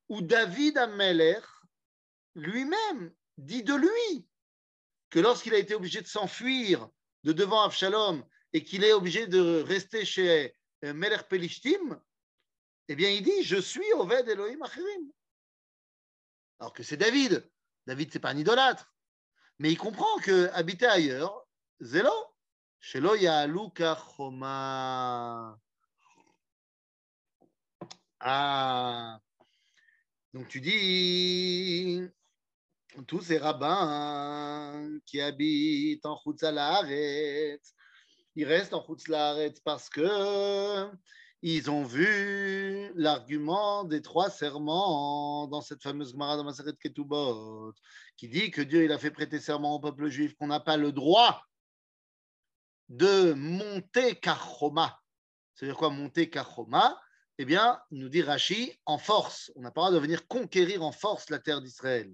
où David Ameller lui-même dit de lui que lorsqu'il a été obligé de s'enfuir de devant Absalom et qu'il est obligé de rester chez euh, Meler Pelishtim, eh bien, il dit Je suis Oved Elohim Achirim. Alors que c'est David. David, c'est pas un idolâtre. Mais il comprend que habiter ailleurs, Zélo, Shelo Ya'alu Choma. Ah, donc tu dis, tous ces rabbins qui habitent en Chutzalaret, ils restent en Chutzalaret parce que ils ont vu l'argument des trois serments dans cette fameuse Gemara de Maseret Ketubot, qui dit que Dieu a fait prêter serment au peuple juif qu'on n'a pas le droit de monter Kachoma. C'est-à-dire quoi monter Kachoma eh bien, nous dit Rashi, en force. On n'a pas le droit de venir conquérir en force la terre d'Israël.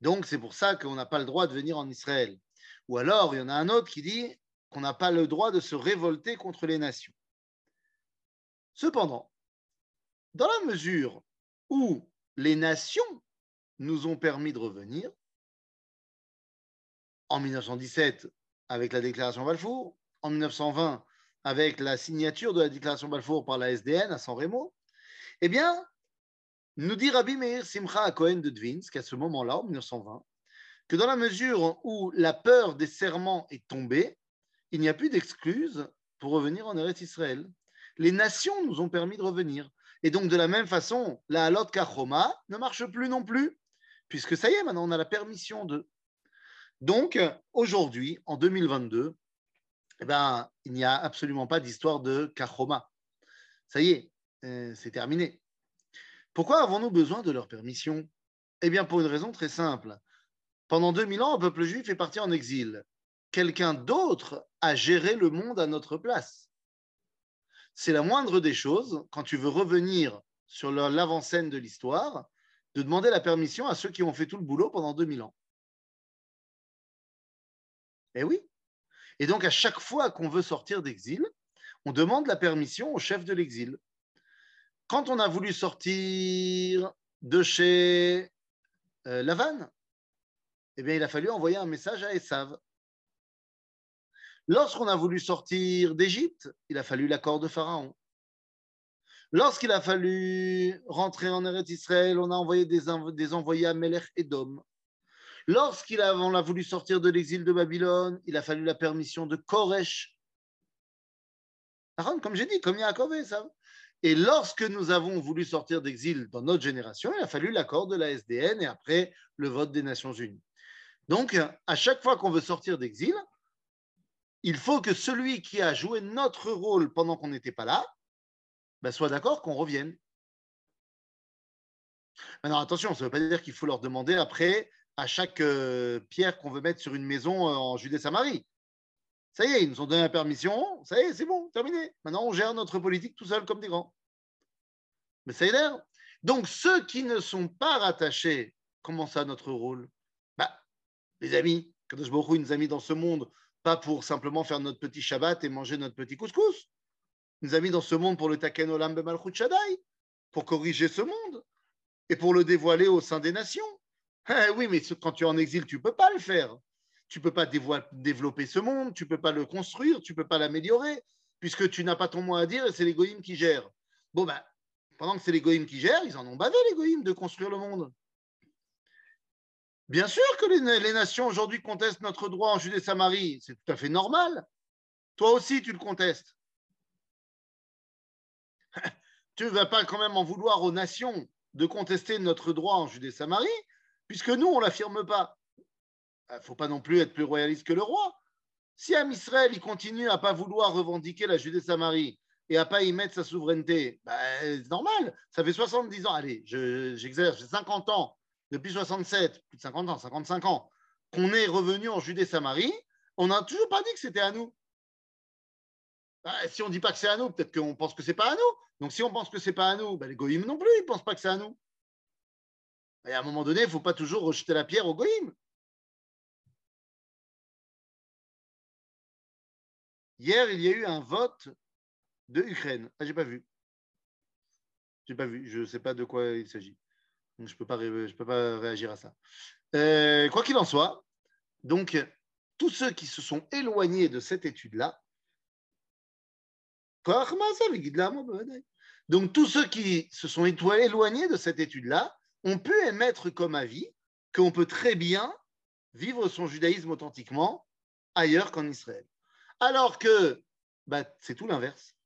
Donc, c'est pour ça qu'on n'a pas le droit de venir en Israël. Ou alors, il y en a un autre qui dit qu'on n'a pas le droit de se révolter contre les nations. Cependant, dans la mesure où les nations nous ont permis de revenir, en 1917 avec la déclaration Balfour, en 1920 avec la signature de la déclaration Balfour par la SDN à San Remo, eh bien, nous dit Rabbi Meir Simcha à Cohen de Dvinsk, à ce moment-là, en 1920, que dans la mesure où la peur des serments est tombée, il n'y a plus d'excuses pour revenir en Eretz Israël. Les nations nous ont permis de revenir. Et donc, de la même façon, la halot kachoma ne marche plus non plus, puisque ça y est, maintenant, on a la permission de. Donc, aujourd'hui, en 2022, eh ben, il n'y a absolument pas d'histoire de Kachoma. Ça y est, euh, c'est terminé. Pourquoi avons-nous besoin de leur permission? Eh bien, pour une raison très simple. Pendant 2000 ans, le peuple juif est parti en exil. Quelqu'un d'autre a géré le monde à notre place. C'est la moindre des choses, quand tu veux revenir sur l'avant-scène de l'histoire, de demander la permission à ceux qui ont fait tout le boulot pendant 2000 ans. Eh oui, et donc, à chaque fois qu'on veut sortir d'exil, on demande la permission au chef de l'exil. Quand on a voulu sortir de chez euh, Lavan, eh bien, il a fallu envoyer un message à Esav. Lorsqu'on a voulu sortir d'Égypte, il a fallu l'accord de Pharaon. Lorsqu'il a fallu rentrer en Eretz Israël, on a envoyé des, envoyés à Melech Edom. Lorsqu'il a, voulu sortir de l'exil de Babylone, il a fallu la permission de Koresh. Comme j'ai dit, comme Yaakov ça. Et lorsque nous avons voulu sortir d'exil dans notre génération, il a fallu l'accord de la SDN et après le vote des Nations Unies. Donc, à chaque fois qu'on veut sortir d'exil, il faut que celui qui a joué notre rôle pendant qu'on n'était pas là ben, soit d'accord qu'on revienne. Maintenant, attention, ça ne veut pas dire qu'il faut leur demander après à chaque euh, pierre qu'on veut mettre sur une maison euh, en Judée-Samarie. Ça y est, ils nous ont donné la permission, ça y est, c'est bon, terminé. Maintenant, on gère notre politique tout seul comme des grands. Mais ça y est. Donc, ceux qui ne sont pas rattachés, comment ça, notre rôle? Bah, Les amis, Kadosh Baruch nous a mis dans ce monde, pas pour simplement faire notre petit Shabbat et manger notre petit couscous. Il nous a mis dans ce monde pour le Taken Olam Bemalchut Shaddai, pour corriger ce monde et pour le dévoiler au sein des nations. <laughs> Eh oui, mais quand tu es en exil, tu ne peux pas le faire tu ne peux pas développer ce monde, tu ne peux pas le construire, tu ne peux pas l'améliorer, puisque tu n'as pas ton mot à dire et c'est les qui gèrent. Bon, ben, pendant que c'est les qui gèrent, ils en ont bavé, les de construire le monde. Bien sûr que les, nations aujourd'hui contestent notre droit en Judée-Samarie, c'est tout à fait normal. Toi aussi, tu le contestes. <laughs> tu ne vas pas quand même en vouloir aux nations de contester notre droit en Judée-Samarie, puisque nous, on ne l'affirme pas. Il ne faut pas non plus être plus royaliste que le roi. Si Am Israël il continue à pas vouloir revendiquer la Judée-Samarie et à pas y mettre sa souveraineté, ben, c'est normal. Ça fait 70 ans, allez, j'exerce, j'ai 50 ans, depuis 67, plus de 50 ans, 55 ans, qu'on est revenu en Judée-Samarie, on n'a toujours pas dit que c'était à nous. Ben, si on ne dit pas que c'est à nous, peut-être qu'on pense que c'est pas à nous. Donc si on pense que c'est pas à nous, ben, les goïms non plus, ils ne pensent pas que c'est à nous. Et à un moment donné, il ne faut pas toujours rejeter la pierre aux goïms. Hier, il y a eu un vote de Ukraine. Ah, j'ai pas vu. J'ai pas vu. Je ne sais pas de quoi il s'agit. Je ne peux, pas, peux pas réagir à ça. Euh, quoi qu'il en soit, donc, tous ceux qui se sont éloignés de cette étude-là, donc tous ceux qui se sont éloignés de cette étude-là ont pu émettre comme avis qu'on peut très bien vivre son judaïsme authentiquement ailleurs qu'en Israël. Alors que bah, c'est tout l'inverse.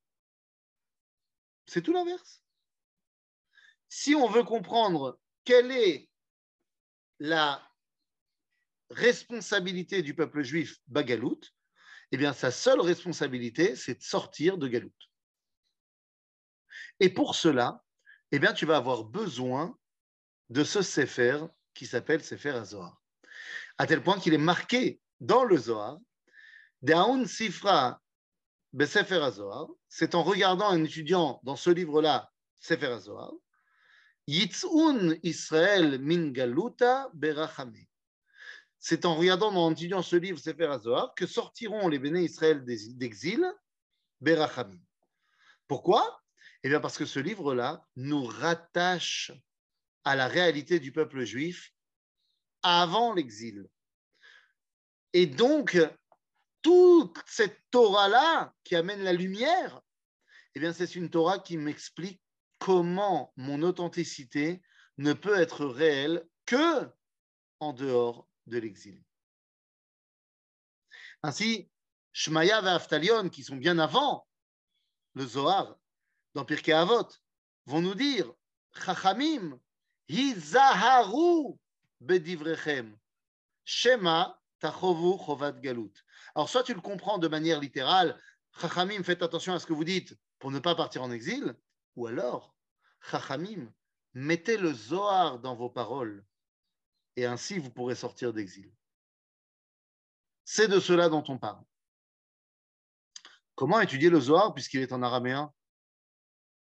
C'est tout l'inverse. Si on veut comprendre quelle est la responsabilité du peuple juif Bagalout, eh bien, sa seule responsabilité, c'est de sortir de Galout. Et pour cela, eh bien, tu vas avoir besoin de ce Sefer qui s'appelle Sefer Azohar. À tel point qu'il est marqué dans le Zohar Daoun Sifra Besefer Azohar, c'est en regardant un étudiant dans ce livre-là, Sefer Azohar, Yitzun Israël min galuta berachame. C'est en regardant, en étudiant ce livre, Sefer Azohar, que sortiront les béné Israël d'exil, berachame. Pourquoi? Eh bien, parce que ce livre-là nous rattache à la réalité du peuple juif avant l'exil. Et donc, toute cette Torah-là qui amène la lumière, eh bien, c'est une Torah qui m'explique comment mon authenticité ne peut être réelle que en dehors de l'exil. Ainsi, Shmaya et Aftalion, qui sont bien avant le Zohar, dans Pirkei Avot, vont nous dire Chachamim, Hizaharu bedivrechem, Shema tachovu chovat galut. Alors, soit tu le comprends de manière littérale, Chachamim, faites attention à ce que vous dites pour ne pas partir en exil, ou alors, Chachamim, mettez le Zohar dans vos paroles, et ainsi vous pourrez sortir d'exil. C'est de cela dont on parle. Comment étudier le Zohar puisqu'il est en araméen?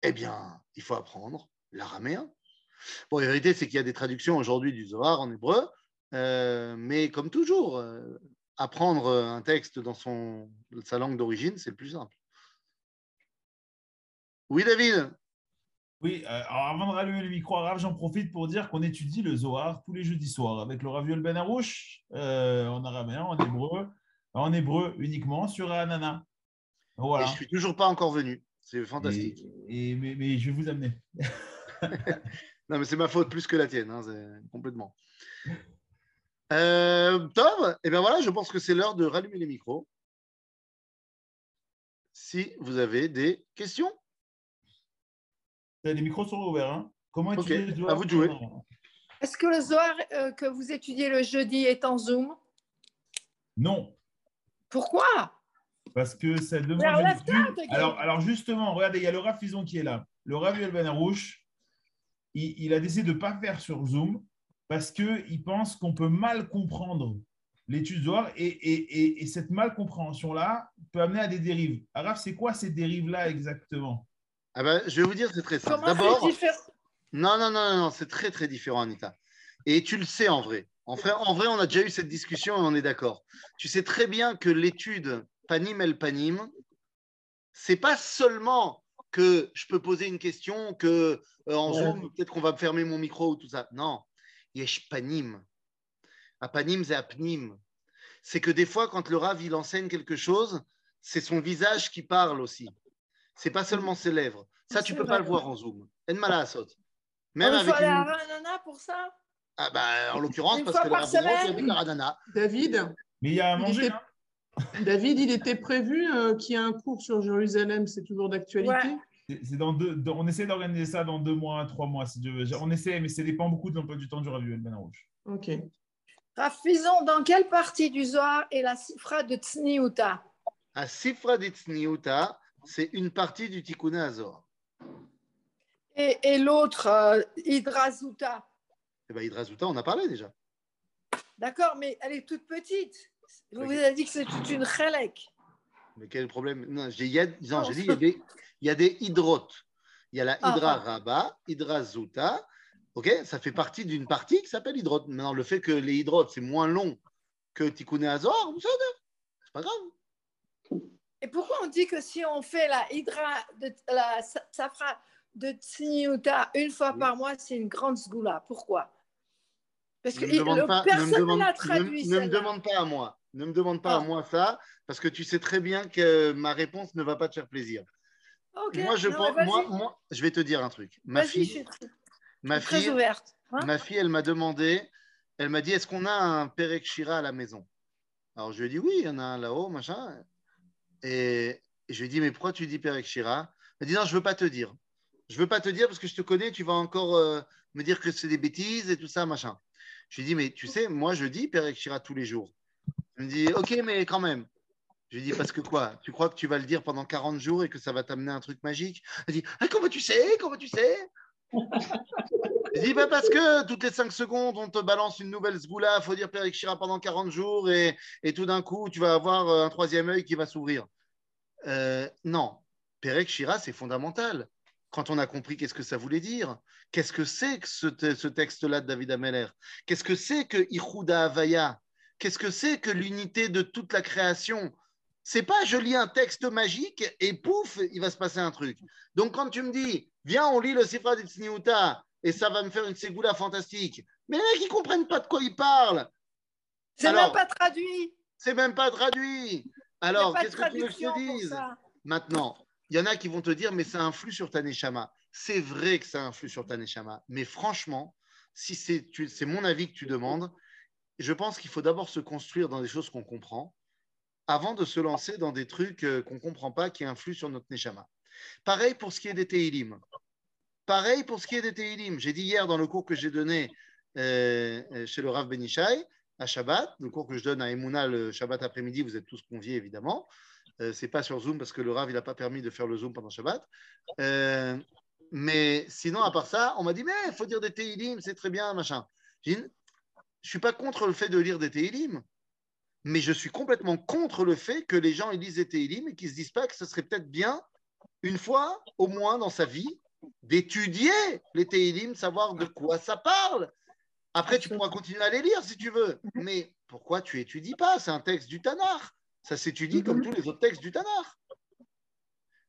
Eh bien, il faut apprendre l'araméen. Bon, la vérité, c'est qu'il y a des traductions aujourd'hui du Zohar en hébreu, euh, mais comme toujours, euh, apprendre un texte dans sa langue d'origine, c'est le plus simple. Oui, David? Oui, euh, avant de rallumer le micro arabe, j'en profite pour dire qu'on étudie le Zohar tous les jeudis soirs avec le Raviol Ben Arouche euh, en araméen, en hébreu, en hébreu uniquement sur Anana. Voilà. Et je suis toujours pas encore venu. C'est fantastique. Et, mais, je vais vous amener. <laughs> non, mais c'est ma faute plus que la tienne, hein, complètement. Euh, Tom, et eh bien voilà, je pense que c'est l'heure de rallumer les micros. Si vous avez des questions. Les micros sont ouverts. Hein. Comment Ok, étudier le Zohar à vous de jouer. Est-ce que le Zohar euh, que vous étudiez le jeudi est en Zoom? Non, Pourquoi? Parce que ça demande. Alors, une alors, alors justement, regardez, il y a le Rav Fison qui est là. Le Rav El Benarouche, il, il a décidé de ne pas faire sur Zoom parce qu'il pense qu'on peut mal comprendre l'étude Zohar et, et, et, et cette mal compréhension-là peut amener à des dérives. Alors, Rav, c'est quoi ces dérives-là exactement? Ah ben, je vais vous dire, c'est très simple. D'abord, c'est différent non, non, non, non, c'est très, très différent, Anita. Et tu le sais en vrai. En vrai, en vrai, on a déjà eu cette discussion et on est d'accord. Tu sais très bien que l'étude Panim El Panim, c'est pas seulement que je peux poser une question, que euh, en Ouais. Zoom, peut-être qu'on va me fermer mon micro ou tout ça. Non, Yesh Panim. À Panim, c'est Apnim. C'est que des fois, quand le Rav il enseigne quelque chose, c'est son visage qui parle aussi. C'est pas seulement ses lèvres. Ça, tu peux vrai. pas le voir en Zoom. En mala asot. Même Il faut avec aller à une... Ranana pour ça? Ah bah, en l'occurrence, parce que par Radana. David, Mais il y a à Il manger. était- hein. <laughs> David, il était prévu euh, qu'il y ait un cours sur Jérusalem, c'est toujours d'actualité? Ouais. C'est- dans deux, dans- on essaie d'organiser ça dans deux mois, trois mois, si Dieu veut. On essaie, mais ça dépend beaucoup de l'emploi du temps du Rav El Benarouche. Ok. Rafizon, dans quelle partie du Zohar est la sifra de Tzniuta? À Sifra d'Itzniuta, c'est une partie du Tikkun Azor. Et, et l'autre, euh, Hydrazuta. Et bien, Hydrazuta, on a parlé déjà. D'accord, mais elle est toute petite. Vous vous avez dit que c'est toute une chelek. Mais quel problème? Non, j'ai dit il y a des, hydrotes. Il y a la Ah, Hydra ah. Rabba, Hydra Zuta. Ok, ça fait partie d'une partie qui s'appelle hydrote. Maintenant, le fait que les hydrotes, c'est moins long que Tikkun Azor, c'est pas grave. Et pourquoi on dit que si on fait la hydra, de, la sa- safra de Tzniuta une fois par mois, c'est une grande sgoula Pourquoi? Parce que Ne me il- demande le- pas- ne me personne ne l'a ne- traduit. Ne, me celle-là. demande pas à moi. Ne me demande pas à Ah. moi ça, parce que tu sais très bien que ma réponse ne va pas te faire plaisir. Moi, je non, pense, mais moi, vas-y. moi, je vais te dire un truc. Ma fille, très, ma fille, ouverte. hein. ma fille, elle m'a demandé, elle m'a dit, est-ce qu'on a un Perek Shira à la maison? Alors je lui ai dit, oui, il y en a un là-haut, machin. Et, je lui ai dit, mais pourquoi tu dis Perek Shira? Elle m'a dit, non, je veux pas te dire. Je veux pas te dire parce que je te connais, tu vas encore euh, me dire que c'est des bêtises et tout ça, machin. Je lui ai mais tu sais, moi, je dis Perek Shira tous les jours. Elle me dit, ok, mais quand même. Je lui dit, parce que quoi? Tu crois que tu vas le dire pendant 40 jours et que ça va t'amener un truc magique? Elle dit, ah, comment tu sais? Comment tu sais? Je dis, bah, parce que toutes les 5 secondes, on te balance une nouvelle zgoula, il faut dire Shira pendant 40 jours et, tout d'un coup, tu vas avoir euh, un troisième œil qui va s'ouvrir. Euh, non, Perek Shira, c'est fondamental. Quand on a compris qu'est-ce que ça voulait dire, qu'est-ce que c'est que ce, te- ce texte-là de David Ameller? Qu'est-ce que c'est que Ichuda Havaya Qu'est-ce que c'est que l'unité de toute la création? C'est pas je lis un texte magique et pouf, il va se passer un truc. Donc quand tu me dis, viens, on lit le Sifra d'Itzniuta et ça va me faire une ségoula fantastique, mais les mecs, ils comprennent pas de quoi ils parlent. C'est même pas traduit. C'est même pas traduit. Alors, de qu'est-ce que tu veux que je te dise. Maintenant, il y en a qui vont te dire, mais ça influe sur ta neshama. C'est vrai que ça influe sur ta neshama. Mais franchement, si c'est mon avis que tu demandes, je pense qu'il faut d'abord se construire dans des choses qu'on comprend avant de se lancer dans des trucs euh, qu'on ne comprend pas qui influent sur notre neshama. Pareil pour ce qui est des Teilim. Pareil pour ce qui est des Teilim. J'ai dit hier dans le cours que j'ai donné euh, euh, chez le Rav Benishai, à Shabbat, le cours que je donne à Emouna le Shabbat après-midi, vous êtes tous conviés évidemment. Euh, c'est pas sur Zoom parce que le Rav n'a pas permis de faire le Zoom pendant Shabbat. Mais sinon, à part ça, on m'a dit mais il faut dire des Teilim, c'est très bien, machin. Je suis pas contre le fait de lire des Teilim, mais je suis complètement contre le fait que les gens ils lisent des Teilim et qu'ils se disent pas que ce serait peut-être bien une fois au moins dans sa vie d'étudier les Teilim, savoir de quoi ça parle. Après, tu pourras continuer à les lire si tu veux. Mais pourquoi tu étudies pas? C'est un texte du Tanar. Ça s'étudie comme tous les autres textes du Tanar.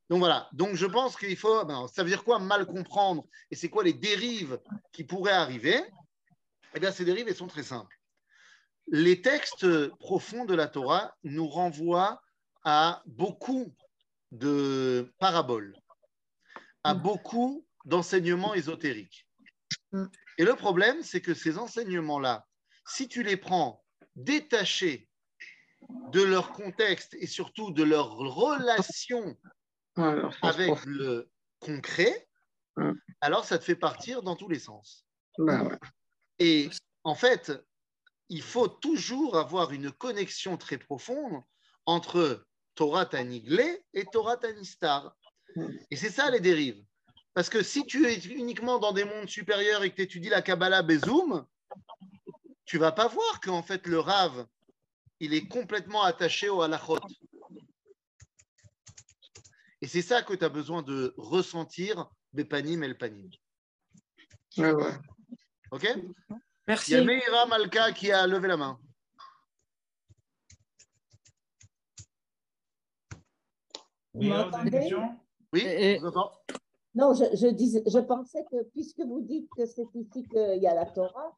Donc voilà. Donc je pense qu'il faut. ben, ça veut dire quoi mal comprendre? Et c'est quoi les dérives qui pourraient arriver? Eh bien, ces dérives, elles sont très simples. Les textes profonds de la Torah nous renvoient à beaucoup de paraboles, à Mm. beaucoup d'enseignements ésotériques. Mm. Et le problème, c'est que ces enseignements-là, si tu les prends détachés de leur contexte et surtout de leur relation alors, avec le concret, Mm. alors ça te fait partir dans tous les sens. Bah ouais. Et en fait, il faut toujours avoir une connexion très profonde entre Torah Taniglé et Torah Tanistar. Et c'est ça les dérives. Parce que si tu es uniquement dans des mondes supérieurs et que tu étudies la Kabbalah Bezoum, tu vas pas voir qu'en fait le Rav, il est complètement attaché au halachot. Et c'est ça que tu as besoin de ressentir Bepanim et le Panim. Ouais, ouais. OK? Il Merci. y a Meira Malka qui a levé la main. Oui, Oui, je vous entends. Non, je, je, disais, je pensais que puisque vous dites que c'est ici qu'il y a la Torah,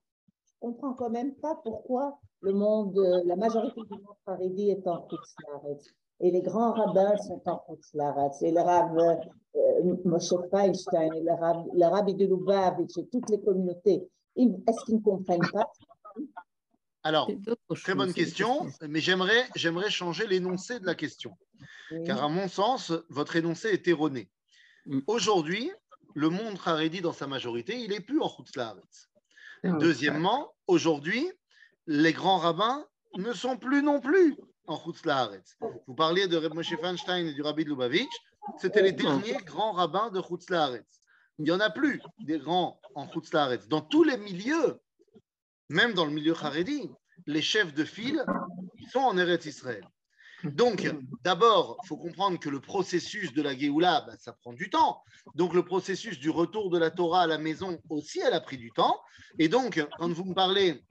je comprends quand même pas pourquoi le monde, la majorité du monde Haredi est en Khutzlaretz. Et les grands rabbins sont en Khutzlaretz. Et le rabbin euh, Moshe Feinstein, et le, rab, le rabbi de Lubavitch et toutes les communautés, est-ce qu'ils ne comprennent pas? Alors, très bonne question, mais j'aimerais, j'aimerais changer l'énoncé de la question. Oui. Car à mon sens, votre énoncé est erroné. Mm. Aujourd'hui, le monde Haredi, dans sa majorité, il n'est plus en Khutzlaaretz. Ah, Deuxièmement, aujourd'hui, les grands rabbins ne sont plus non plus en Khutzlaaretz. Vous parliez de Reb Moshe Feinstein et du rabbi de Lubavitch, c'était les derniers grands rabbins de Khutzlaaretz. Il n'y en a plus des grands en Khutzlaaretz. Dans tous les milieux, même dans le milieu Haredi, les chefs de file, sont en Eretz Israël. Donc, d'abord, il faut comprendre que le processus de la Géoula, bah, ça prend du temps. Donc, le processus du retour de la Torah à la maison aussi, elle a pris du temps. Et donc, quand vous me parlez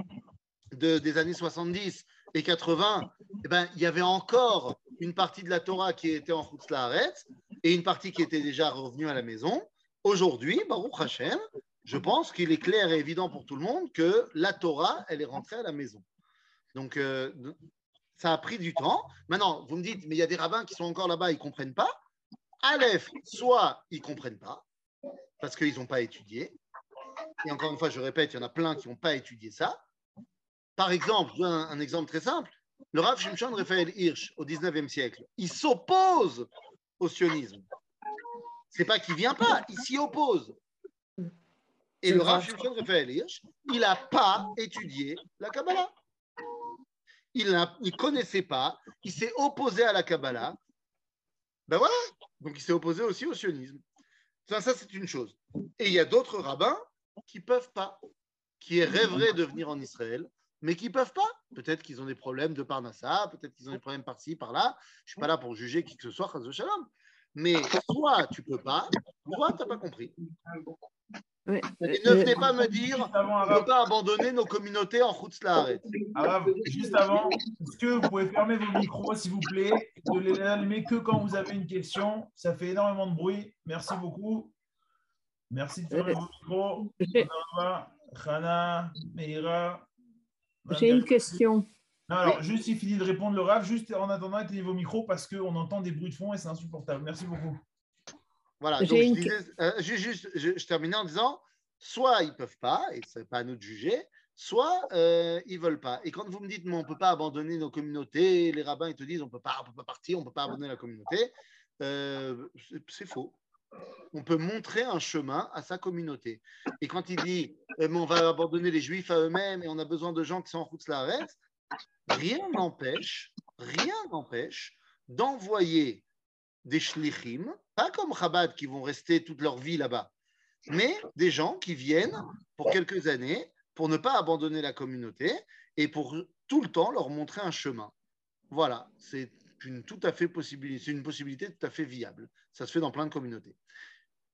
de- des années 70 et 80, eh ben, il y avait encore une partie de la Torah qui était en Laaretz et une partie qui était déjà revenue à la maison. Aujourd'hui, Baruch Hashem, je pense qu'il est clair et évident pour tout le monde que la Torah, elle est rentrée à la maison. Donc, euh, ça a pris du temps. Maintenant, vous me dites, mais il y a des rabbins qui sont encore là-bas, ils ne comprennent pas. Aleph, soit ils ne comprennent pas, parce qu'ils n'ont pas étudié. Et encore une fois, je répète, il y en a plein qui n'ont pas étudié ça. Par exemple, je donne un, exemple très simple. Le Rav Shimshon Raphaël Hirsch, au 19e siècle, il s'oppose au sionisme. C'est pas qu'il vient pas, il s'y oppose. Et le Rav. Shimshon Raphaël Hirsch, il n'a pas étudié la Kabbalah. Il ne connaissait pas, il s'est opposé à la Kabbalah. Ben voilà, donc il s'est opposé aussi au sionisme. Ça, ça c'est une chose. Et il y a d'autres rabbins qui ne peuvent pas, qui rêveraient de venir en Israël, mais qui ne peuvent pas. Peut-être qu'ils ont des problèmes de Parnassa, peut-être qu'ils ont des problèmes par-ci, par-là. Je ne suis pas là pour juger qui que ce soit, shalom. Mais soit tu ne peux pas, soit tu n'as pas compris. Et ne Euh, venez pas me dire avant, on ne peut pas abandonner nos communautés en Khutzlaaret. Arabe, juste avant, est-ce que vous pouvez fermer vos micros, s'il vous plaît, et de les allumer que quand vous avez une question? Ça fait énormément de bruit. Merci beaucoup. Merci de fermer vos micros. Hana, Meira. J'ai une question. Non, alors, juste, il finit de répondre le RAF. Juste en attendant, éteignez vos micros parce qu'on entend des bruits de fond et c'est insupportable. Merci beaucoup. Voilà, J'ai donc je, disais, euh, juste, juste, je, je terminais en disant soit ils ne peuvent pas, et ce n'est pas à nous de juger, soit euh, ils ne veulent pas. Et quand vous me dites, mais on ne peut pas abandonner nos communautés, les rabbins ils te disent, on ne peut pas partir, on ne peut pas abandonner la communauté, euh, c'est- faux. On peut montrer un chemin à sa communauté. Et quand il dit, euh, mais on va abandonner les juifs à eux-mêmes et on a besoin de gens qui sont en route la rien n'empêche, rien n'empêche d'envoyer des shlichim, pas comme Chabad qui vont rester toute leur vie là-bas, mais des gens qui viennent pour quelques années pour ne pas abandonner la communauté et pour tout le temps leur montrer un chemin. Voilà, c'est une tout à fait possibilité, c'est une possibilité tout à fait viable. Ça se fait dans plein de communautés.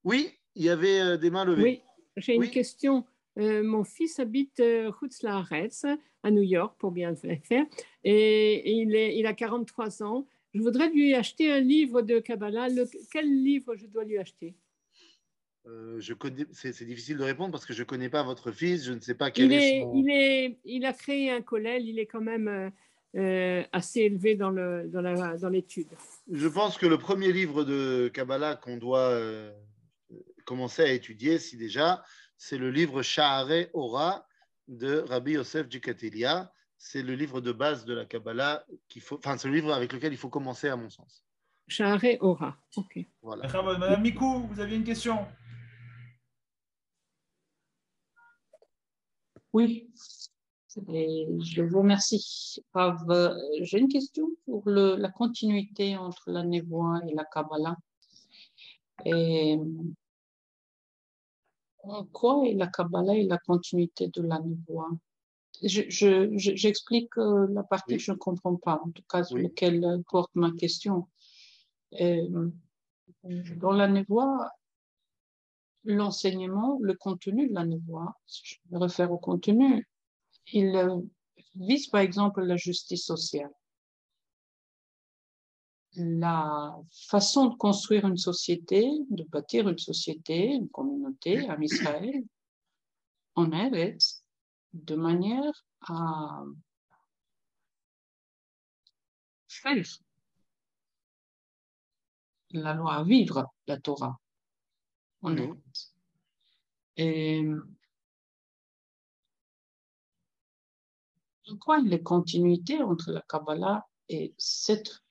Oui, il y avait euh, des mains levées. Oui, j'ai une question. Euh, mon fils habite euh, Laaretz, à New York, pour bien le faire, et il, est, il a 43 ans. Je voudrais lui acheter un livre de Kabbalah. Le- quel livre je dois lui acheter? Euh, je connais, c'est, c'est difficile de répondre parce que je ne connais pas votre fils, je ne sais pas quel il, est, est, son... il, est, il a créé un collège, il est quand même euh, assez élevé dans, le, dans, la, dans l'étude. Je pense que le premier livre de Kabbalah qu'on doit euh, commencer à étudier, si déjà, c'est le livre Sha'are Ora de Rabbi Yosef Dikatilia. C'est le livre de base de la Kabbalah, qu'il faut, enfin, c'est le livre avec lequel il faut commencer, à mon sens. Sha'are Ora, ok. Voilà. Madame Mikou, vous aviez une question? Oui, je vous remercie. Euh, j'ai une question pour le, la continuité entre la névoie et la Kabbalah en quoi est la Kabbalah et la continuité de la névoie? J'explique je, je, euh, la partie Oui. que je ne comprends pas, en tout cas sur Oui. laquelle porte ma question. Euh, dans la névoie, l'enseignement, le contenu de la névoie, si je me réfère au contenu, il euh, vise par exemple la justice sociale. La façon de construire une société, de bâtir une société, une communauté en Israël, en Eretz, de manière à faire la loi, à vivre la Torah en. Eretz. Et en quoi il y a continuité entre la Kabbalah et cette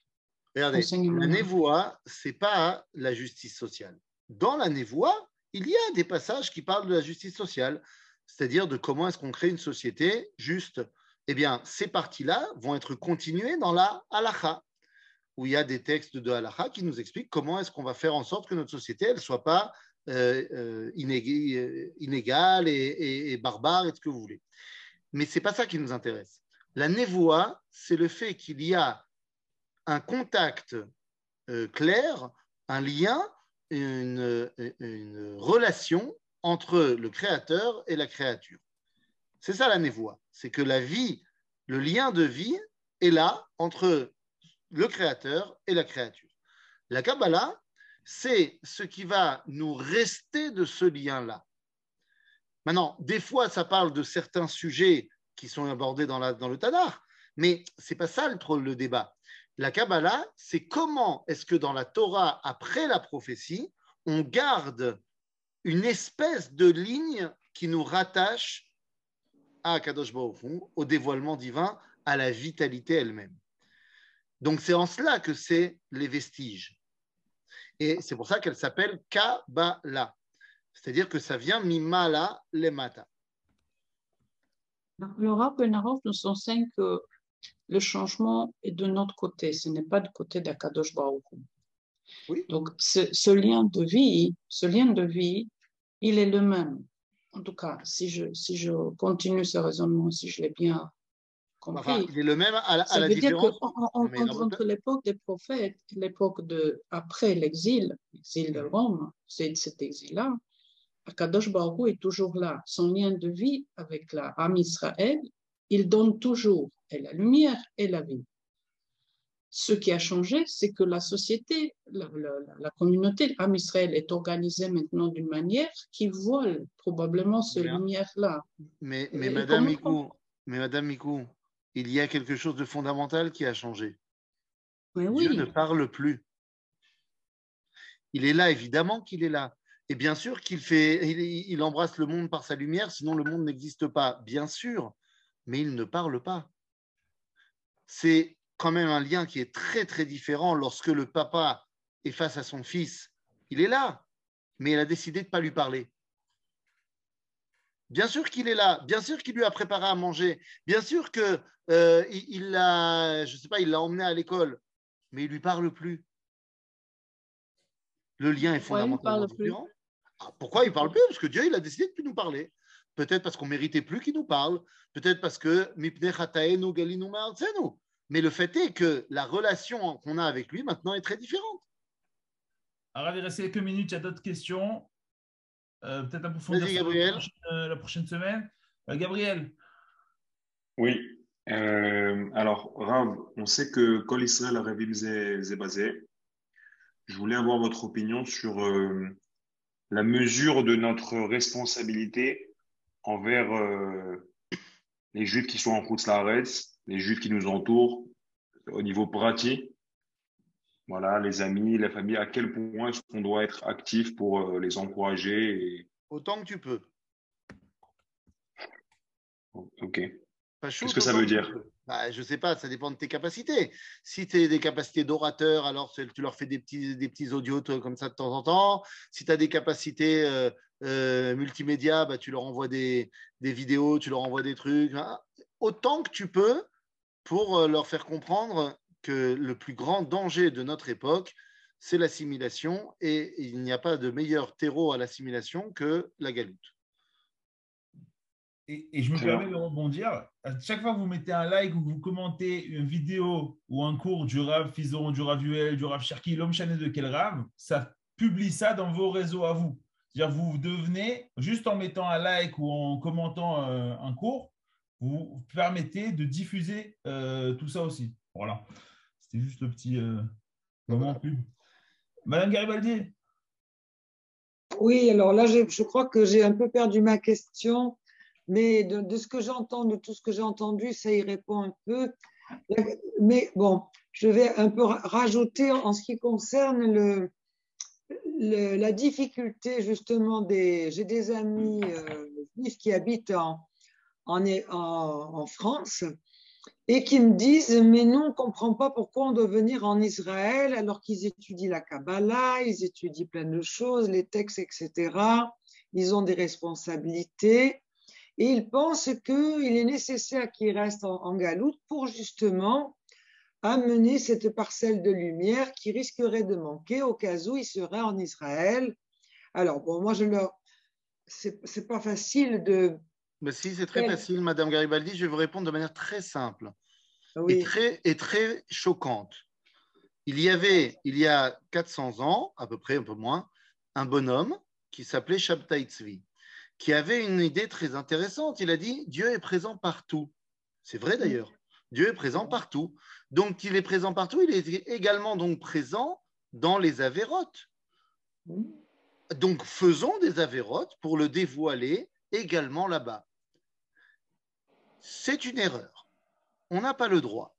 Regardez, la névoie, c'est pas la justice sociale. Dans la névoie, il y a des passages qui parlent de la justice sociale, c'est-à-dire de comment est-ce qu'on crée une société juste. Eh bien, ces parties-là vont être continuées dans la halacha, où il y a des textes de halacha qui nous expliquent comment est-ce qu'on va faire en sorte que notre société, elle soit pas euh, euh, euh, inégale et, et- et barbare et ce que vous voulez. Mais c'est pas ça qui nous intéresse. La névoie, c'est le fait qu'il y a un contact euh, clair, un lien, une, relation entre le créateur et la créature. C'est ça la névoie. C'est que la vie, le lien de vie est là entre le créateur et la créature. La Kabbalah, c'est ce qui va nous rester de ce lien-là. Maintenant, des fois, ça parle de certains sujets qui sont abordés dans, la, dans le Tanakh, mais c'est pas ça le, le débat. La Kabbalah, c'est comment est-ce que dans la Torah, après la prophétie, on garde une espèce de ligne qui nous rattache à Kadosh Baruch au dévoilement divin, à la vitalité elle-même. Donc c'est en cela que c'est les vestiges. Et c'est pour ça qu'elle s'appelle Kabbalah. C'est-à-dire que ça vient mimala lemata. Nous enseigne que le changement est de notre côté, ce n'est pas du côté d'Akadosh Baruch. Oui. Donc, ce, ce lien de vie, ce lien de vie, il est le même. En tout cas, si je, si je continue ce raisonnement, si je l'ai bien compris, Enfin, il est le même à la, à ça la veut dire différence. la- entre l'époque des prophètes et l'époque de après l'exil, l'exil de Rome, c'est cet exil-là, Akadosh Baruch est toujours là. Son lien de vie avec la Am Israël, il donne toujours et la lumière et la vie. Ce qui a changé, c'est que la société, la, la- la communauté Am Israël est organisée maintenant d'une manière qui voile probablement cette Bien. lumière-là. Mais, Madame Mikou, mais Madame Mikou, il y a quelque chose de fondamental qui a changé. Mais oui, Dieu ne parle plus. Il est là, évidemment qu'il est là. Et bien sûr qu'il fait, il, il embrasse le monde par sa lumière, sinon le monde n'existe pas. Bien sûr, mais il ne parle pas. C'est quand même un lien qui est très très différent lorsque le papa est face à son fils. Il est là, mais il a décidé de ne pas lui parler. Bien sûr qu'il est là, bien sûr qu'il lui a préparé à manger, bien sûr que euh, il, il l'a, je sais pas, il l'a emmené à l'école, mais il lui parle plus. Le lien est Pourquoi il fondamentalement parle plus? différent. Ah, pourquoi il parle plus? Parce que Dieu, il a décidé de plus nous parler. Peut-être parce qu'on méritait plus qu'il nous parle. Peut-être parce que. Mais le fait est que la relation qu'on a avec lui maintenant est très différente. Alors, il reste quelques minutes, il y a d'autres questions. Euh, Peut-être approfondir Gabriel. La, prochaine, euh, la prochaine semaine. Euh, Gabriel, Oui. Euh, alors, Rav, on sait que Kol Israël Arevim Zé Zé basé. Je voulais avoir votre opinion sur euh, la mesure de notre responsabilité envers euh, les Juifs qui sont en Route les Juifs qui nous entourent au niveau pratique. Voilà, les amis, la famille, à quel point est-ce qu'on doit être actif pour euh, les encourager et... Autant que tu peux. Ok. Qu'est-ce que ça veut dire. Bah, Je sais pas, ça dépend de tes capacités. Si tu as des capacités d'orateur, alors tu leur fais des petits, des petits audios comme ça de temps en temps. Si tu as des capacités euh, euh, multimédia, bah, tu leur envoies des, des, vidéos, tu leur envoies des trucs, hein. autant que tu peux pour euh, leur faire comprendre que le plus grand danger de notre époque, c'est l'assimilation et il n'y a pas de meilleur terreau à l'assimilation que la galoute. Et, je me permets de rebondir. À chaque fois que vous mettez un like ou que vous commentez une vidéo ou un cours du Rav Fison, du Rav Uel, du Rav Cherki, l'homme chané de quel Rav, ça publie ça dans vos réseaux à vous. C'est-à-dire vous devenez, juste en mettant un like ou en commentant euh, un cours, vous permettez de diffuser euh, tout ça aussi. Voilà. C'était juste le petit euh, moment pub. Madame Garibaldi? Oui, alors là, je crois que j'ai un peu perdu ma question, mais de, ce que j'entends, de tout ce que j'ai entendu, ça y répond un peu. Mais bon, je vais un peu rajouter en ce qui concerne le, la difficulté justement des... J'ai des amis euh, qui habitent en, en, en France et qui me disent mais nous on ne comprend pas pourquoi on doit venir en Israël alors qu'ils étudient la Kabbalah, ils étudient plein de choses, les textes, etc. Ils ont des responsabilités et ils pensent qu'il est nécessaire qu'ils restent en, en, galoute pour justement amener cette parcelle de lumière qui risquerait de manquer au cas où ils seraient en Israël. Alors bon, moi je leur c'est pas facile de mais si, c'est très facile, Madame Garibaldi. Je vais vous répondre de manière très simple et, très, et très choquante. Il y avait, il y a 400 ans, à peu près, un peu moins, un bonhomme qui s'appelait Shabtai Tzvi, qui avait une idée très intéressante. Il a dit Dieu est présent partout. C'est vrai d'ailleurs. Dieu est présent partout. Donc, il est présent partout. Il est également donc présent dans les avérotes. Donc, faisons des avérotes pour le dévoiler également là-bas c'est une erreur. On n'a pas le droit.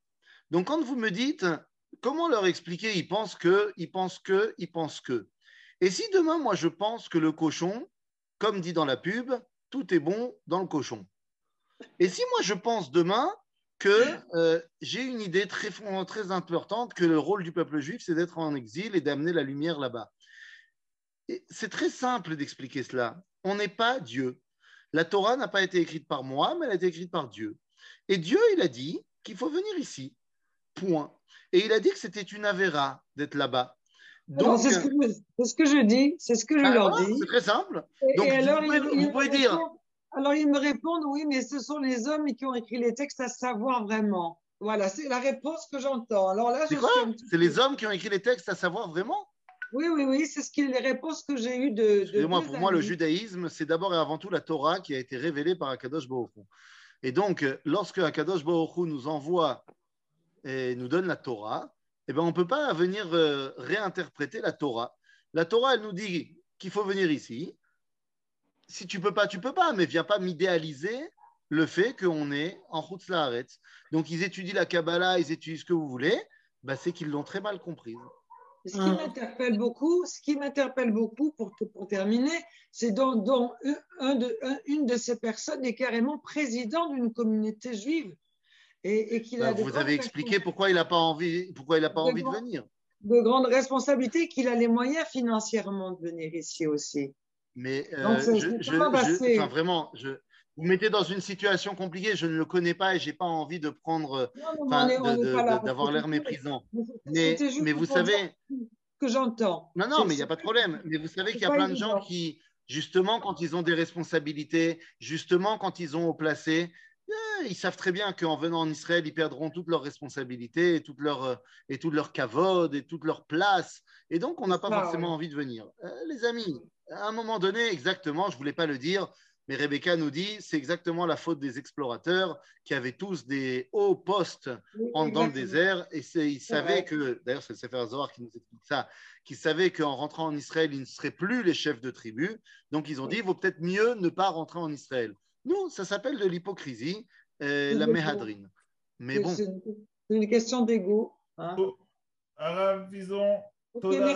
Donc quand vous me dites, comment leur expliquer? Ils pensent que, ils pensent que, ils pensent que. Et si demain, moi, je pense que le cochon, comme dit dans la pub, tout est bon dans le cochon. Et si moi, je pense demain que euh, j'ai une idée très, très importante que le rôle du peuple juif, c'est d'être en exil et d'amener la lumière là-bas. C'est très simple d'expliquer cela. On n'est pas Dieu. La Torah n'a pas été écrite par moi, mais elle a été écrite par Dieu. Et Dieu, il a dit qu'il faut venir ici. Point. Et il a dit que c'était une avéra d'être là-bas. Donc, c'est ce, que je dis, c'est ce que je leur dis. C'est très simple. Donc, alors, vous, pouvez, dire. Alors, ils me répondent oui, mais ce sont les hommes qui ont écrit les textes à savoir vraiment. Voilà, c'est la réponse que j'entends. Alors là, c'est quoi C'est les hommes qui ont écrit les textes à savoir vraiment? Oui, oui, oui, c'est ce qui, les réponses que j'ai eues de. pour moi, le judaïsme, c'est d'abord et avant tout la Torah qui a été révélée par Akadosh Baruch Et donc, lorsque Akadosh Baruch nous envoie et nous donne la Torah, eh ben, on ne peut pas venir euh, réinterpréter la Torah. La Torah, elle nous dit qu'il faut venir ici. Si tu peux pas, tu peux pas, mais viens pas m'idéaliser le fait qu'on est en Laaret. Donc, ils étudient la Kabbalah, ils étudient ce que vous voulez, ben, c'est qu'ils l'ont très mal comprise. Ce qui m'interpelle beaucoup, ce qui m'interpelle beaucoup pour, pour terminer, c'est un de, une de ces personnes est carrément président d'une communauté juive. Et, et qu'il a bah, vous avez expliqué pourquoi il n'a pas envie, pourquoi il a pas de envie de venir. De grandes responsabilités, qu'il a les moyens financièrement de venir ici aussi. Mais euh, je, je, vraiment, je, vous mettez dans une situation compliquée, je ne le connais pas et je n'ai pas envie de prendre, d'avoir l'air méprisant. Mais, mais vous savez. Que j'entends. Non, non, mais il n'y a pas de problème. Mais vous savez qu'il y a plein de gens qui, justement, quand ils ont des responsabilités, justement, quand ils ont au placé, eh, ils savent très bien qu'en venant en Israël, ils perdront toutes leurs responsabilités et toute leur, et toute leur cavode et toute leur place. Et donc, on n'a pas forcément envie de venir. Euh, les amis, à un moment donné, exactement, je ne voulais pas le dire, mais Rebecca nous dit c'est exactement la faute des explorateurs qui avaient tous des hauts postes dans le désert et ils savaient que, d'ailleurs c'est le Sefer Zohar qui nous explique ça, qu'ils savaient qu'en rentrant en Israël, ils ne seraient plus les chefs de tribu. Donc ils ont dit il vaut peut-être mieux ne pas rentrer en Israël. Nous, ça s'appelle de l'hypocrisie, euh, la méhadrine. Mais bon. C'est une question d'ego. Hein. Arabe, disons. Okay,